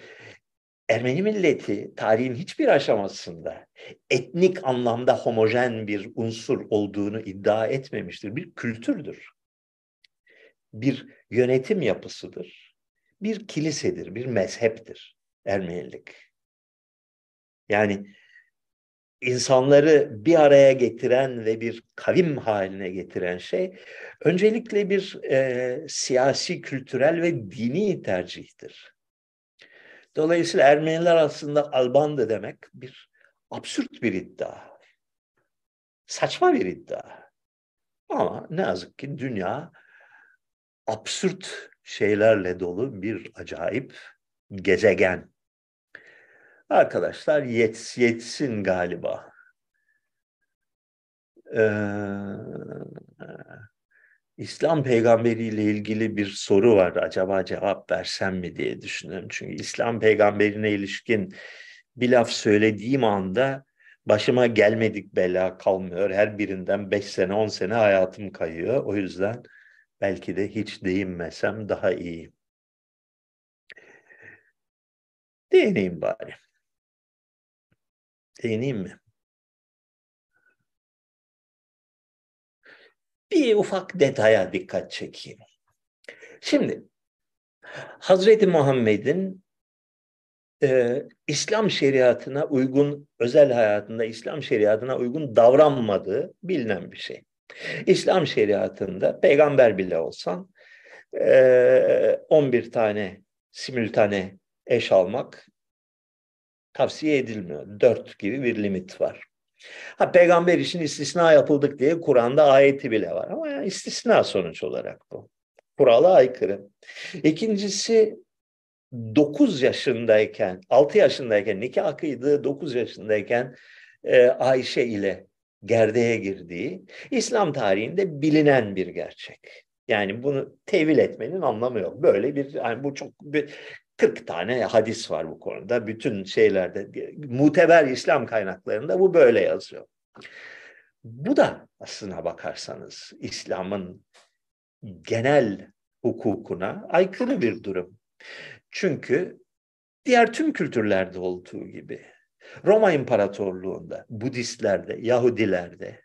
Ermeni milleti tarihin hiçbir aşamasında etnik anlamda homojen bir unsur olduğunu iddia etmemiştir. Bir kültürdür. Bir yönetim yapısıdır. Bir kilisedir, bir mezheptir Ermenilik. Yani insanları bir araya getiren ve bir kavim haline getiren şey öncelikle bir e, siyasi, kültürel ve dini tercihtir. Dolayısıyla Ermeniler aslında Albandı demek bir absürt bir iddia. Saçma bir iddia. Ama ne yazık ki dünya absürt şeylerle dolu bir acayip gezegen. Arkadaşlar yets, yetsin galiba. Ee, İslam peygamberiyle ilgili bir soru var. Acaba cevap versem mi diye düşünüyorum. Çünkü İslam peygamberine ilişkin bir laf söylediğim anda başıma gelmedik bela kalmıyor. Her birinden beş sene, on sene hayatım kayıyor. O yüzden belki de hiç değinmesem daha iyi. Değineyim bari. Değineyim mi? Bir ufak detaya dikkat çekeyim. Şimdi Hazreti Muhammed'in e, İslam şeriatına uygun, özel hayatında İslam şeriatına uygun davranmadığı bilinen bir şey. İslam şeriatında peygamber bile olsan e, 11 tane simültane eş almak tavsiye edilmiyor. Dört gibi bir limit var. Ha, peygamber için istisna yapıldık diye Kur'an'da ayeti bile var ama yani istisna sonuç olarak bu. Kurala aykırı. İkincisi 9 yaşındayken, 6 yaşındayken nikah kıydığı 9 yaşındayken e, Ayşe ile gerdeğe girdiği İslam tarihinde bilinen bir gerçek. Yani bunu tevil etmenin anlamı yok. Böyle bir yani bu çok bir 40 tane hadis var bu konuda. Bütün şeylerde muteber İslam kaynaklarında bu böyle yazıyor. Bu da aslına bakarsanız İslam'ın genel hukukuna aykırı bir durum. Çünkü diğer tüm kültürlerde olduğu gibi Roma İmparatorluğu'nda, Budistlerde, Yahudilerde,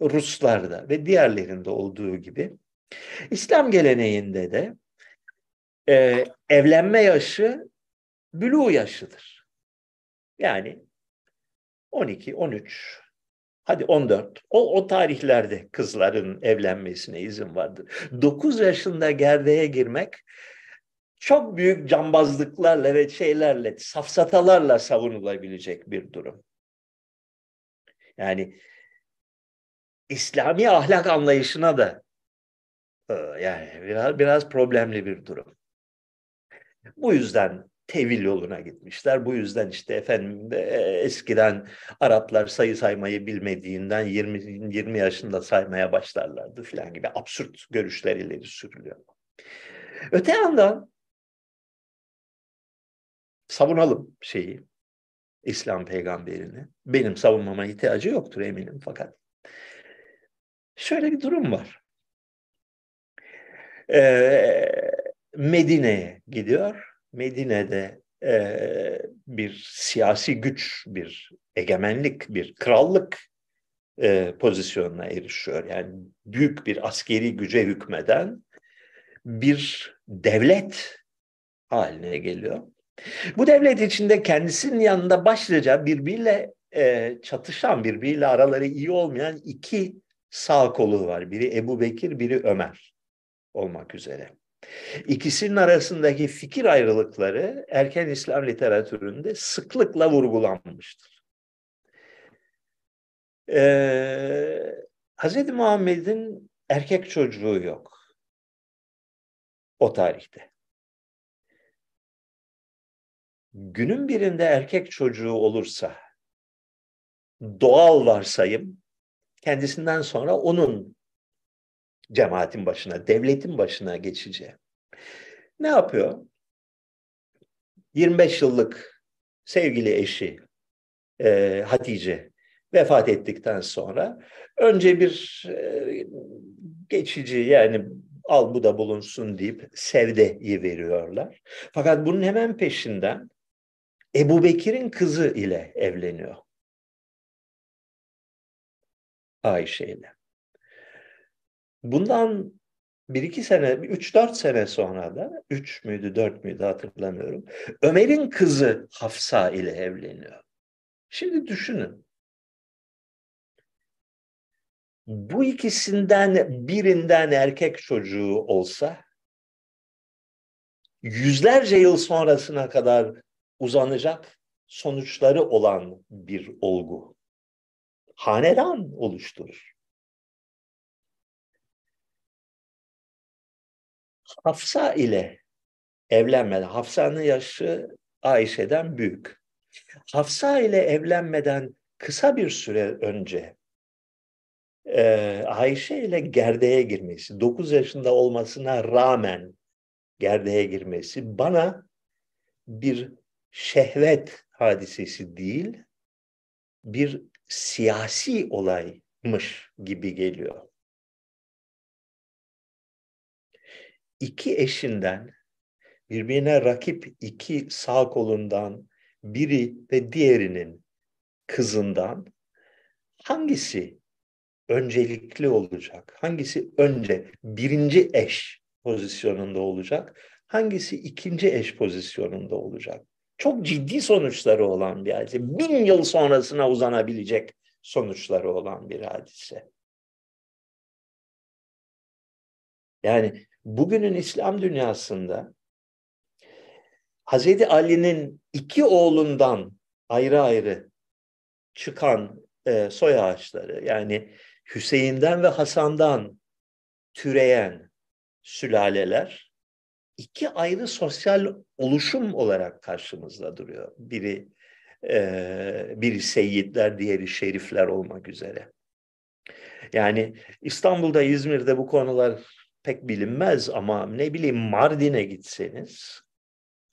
Ruslarda ve diğerlerinde olduğu gibi İslam geleneğinde de e, evlenme yaşı bülü yaşıdır. Yani 12, 13, hadi 14. O, o tarihlerde kızların evlenmesine izin vardır. 9 yaşında gerdeğe girmek çok büyük cambazlıklarla ve şeylerle, safsatalarla savunulabilecek bir durum. Yani İslami ahlak anlayışına da e, yani biraz biraz problemli bir durum. Bu yüzden tevil yoluna gitmişler. Bu yüzden işte efendim e, eskiden Araplar sayı saymayı bilmediğinden 20 20 yaşında saymaya başlarlardı filan gibi absürt görüşler ileri sürülüyor. Öte yandan savunalım şeyi İslam peygamberini. Benim savunmama ihtiyacı yoktur eminim fakat şöyle bir durum var. Ee, Medine'ye gidiyor. Medine'de e, bir siyasi güç, bir egemenlik, bir krallık e, pozisyonuna erişiyor. Yani büyük bir askeri güce hükmeden bir devlet haline geliyor. Bu devlet içinde kendisinin yanında başlıca birbiriyle e, çatışan, birbiriyle araları iyi olmayan iki sağ kolu var. Biri Ebu Bekir, biri Ömer olmak üzere. İkisinin arasındaki fikir ayrılıkları erken İslam literatüründe sıklıkla vurgulanmıştır. Ee, Hz. Muhammed'in erkek çocuğu yok o tarihte. Günün birinde erkek çocuğu olursa doğal varsayım kendisinden sonra onun cemaatin başına, devletin başına geçeceği. Ne yapıyor? 25 yıllık sevgili eşi e, Hatice vefat ettikten sonra önce bir e, geçici yani al bu da bulunsun deyip Sevde'yi veriyorlar. Fakat bunun hemen peşinden Ebu Bekir'in kızı ile evleniyor. Ayşe ile. Bundan bir iki sene, üç dört sene sonra da, üç müydü, dört müydü hatırlamıyorum. Ömer'in kızı Hafsa ile evleniyor. Şimdi düşünün. Bu ikisinden birinden erkek çocuğu olsa yüzlerce yıl sonrasına kadar uzanacak sonuçları olan bir olgu. Hanedan oluşturur. Hafsa ile evlenmeden, Hafsa'nın yaşı Ayşe'den büyük. Hafsa ile evlenmeden kısa bir süre önce e, Ayşe ile gerdeğe girmesi, 9 yaşında olmasına rağmen gerdeğe girmesi bana bir şehvet hadisesi değil, bir siyasi olaymış gibi geliyor. İki eşinden birbirine rakip iki sağ kolundan biri ve diğerinin kızından hangisi öncelikli olacak? Hangisi önce birinci eş pozisyonunda olacak? Hangisi ikinci eş pozisyonunda olacak? Çok ciddi sonuçları olan bir hadise. Bin yıl sonrasına uzanabilecek sonuçları olan bir hadise. Yani bugünün İslam dünyasında Hazreti Ali'nin iki oğlundan ayrı ayrı çıkan e, soy ağaçları yani Hüseyin'den ve Hasan'dan türeyen sülaleler iki ayrı sosyal oluşum olarak karşımızda duruyor. Biri e, biri seyitler, diğeri şerifler olmak üzere. Yani İstanbul'da, İzmir'de bu konular pek bilinmez ama ne bileyim Mardin'e gitseniz,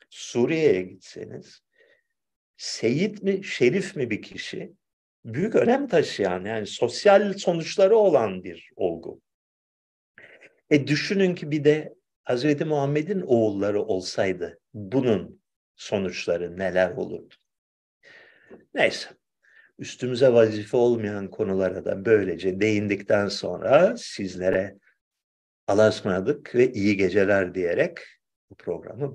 Suriye'ye gitseniz, seyit mi, şerif mi bir kişi büyük önem taşıyan yani sosyal sonuçları olan bir olgu. E düşünün ki bir de Hazreti Muhammed'in oğulları olsaydı bunun sonuçları neler olurdu? Neyse. Üstümüze vazife olmayan konulara da böylece değindikten sonra sizlere alasmadık ve iyi geceler diyerek bu programı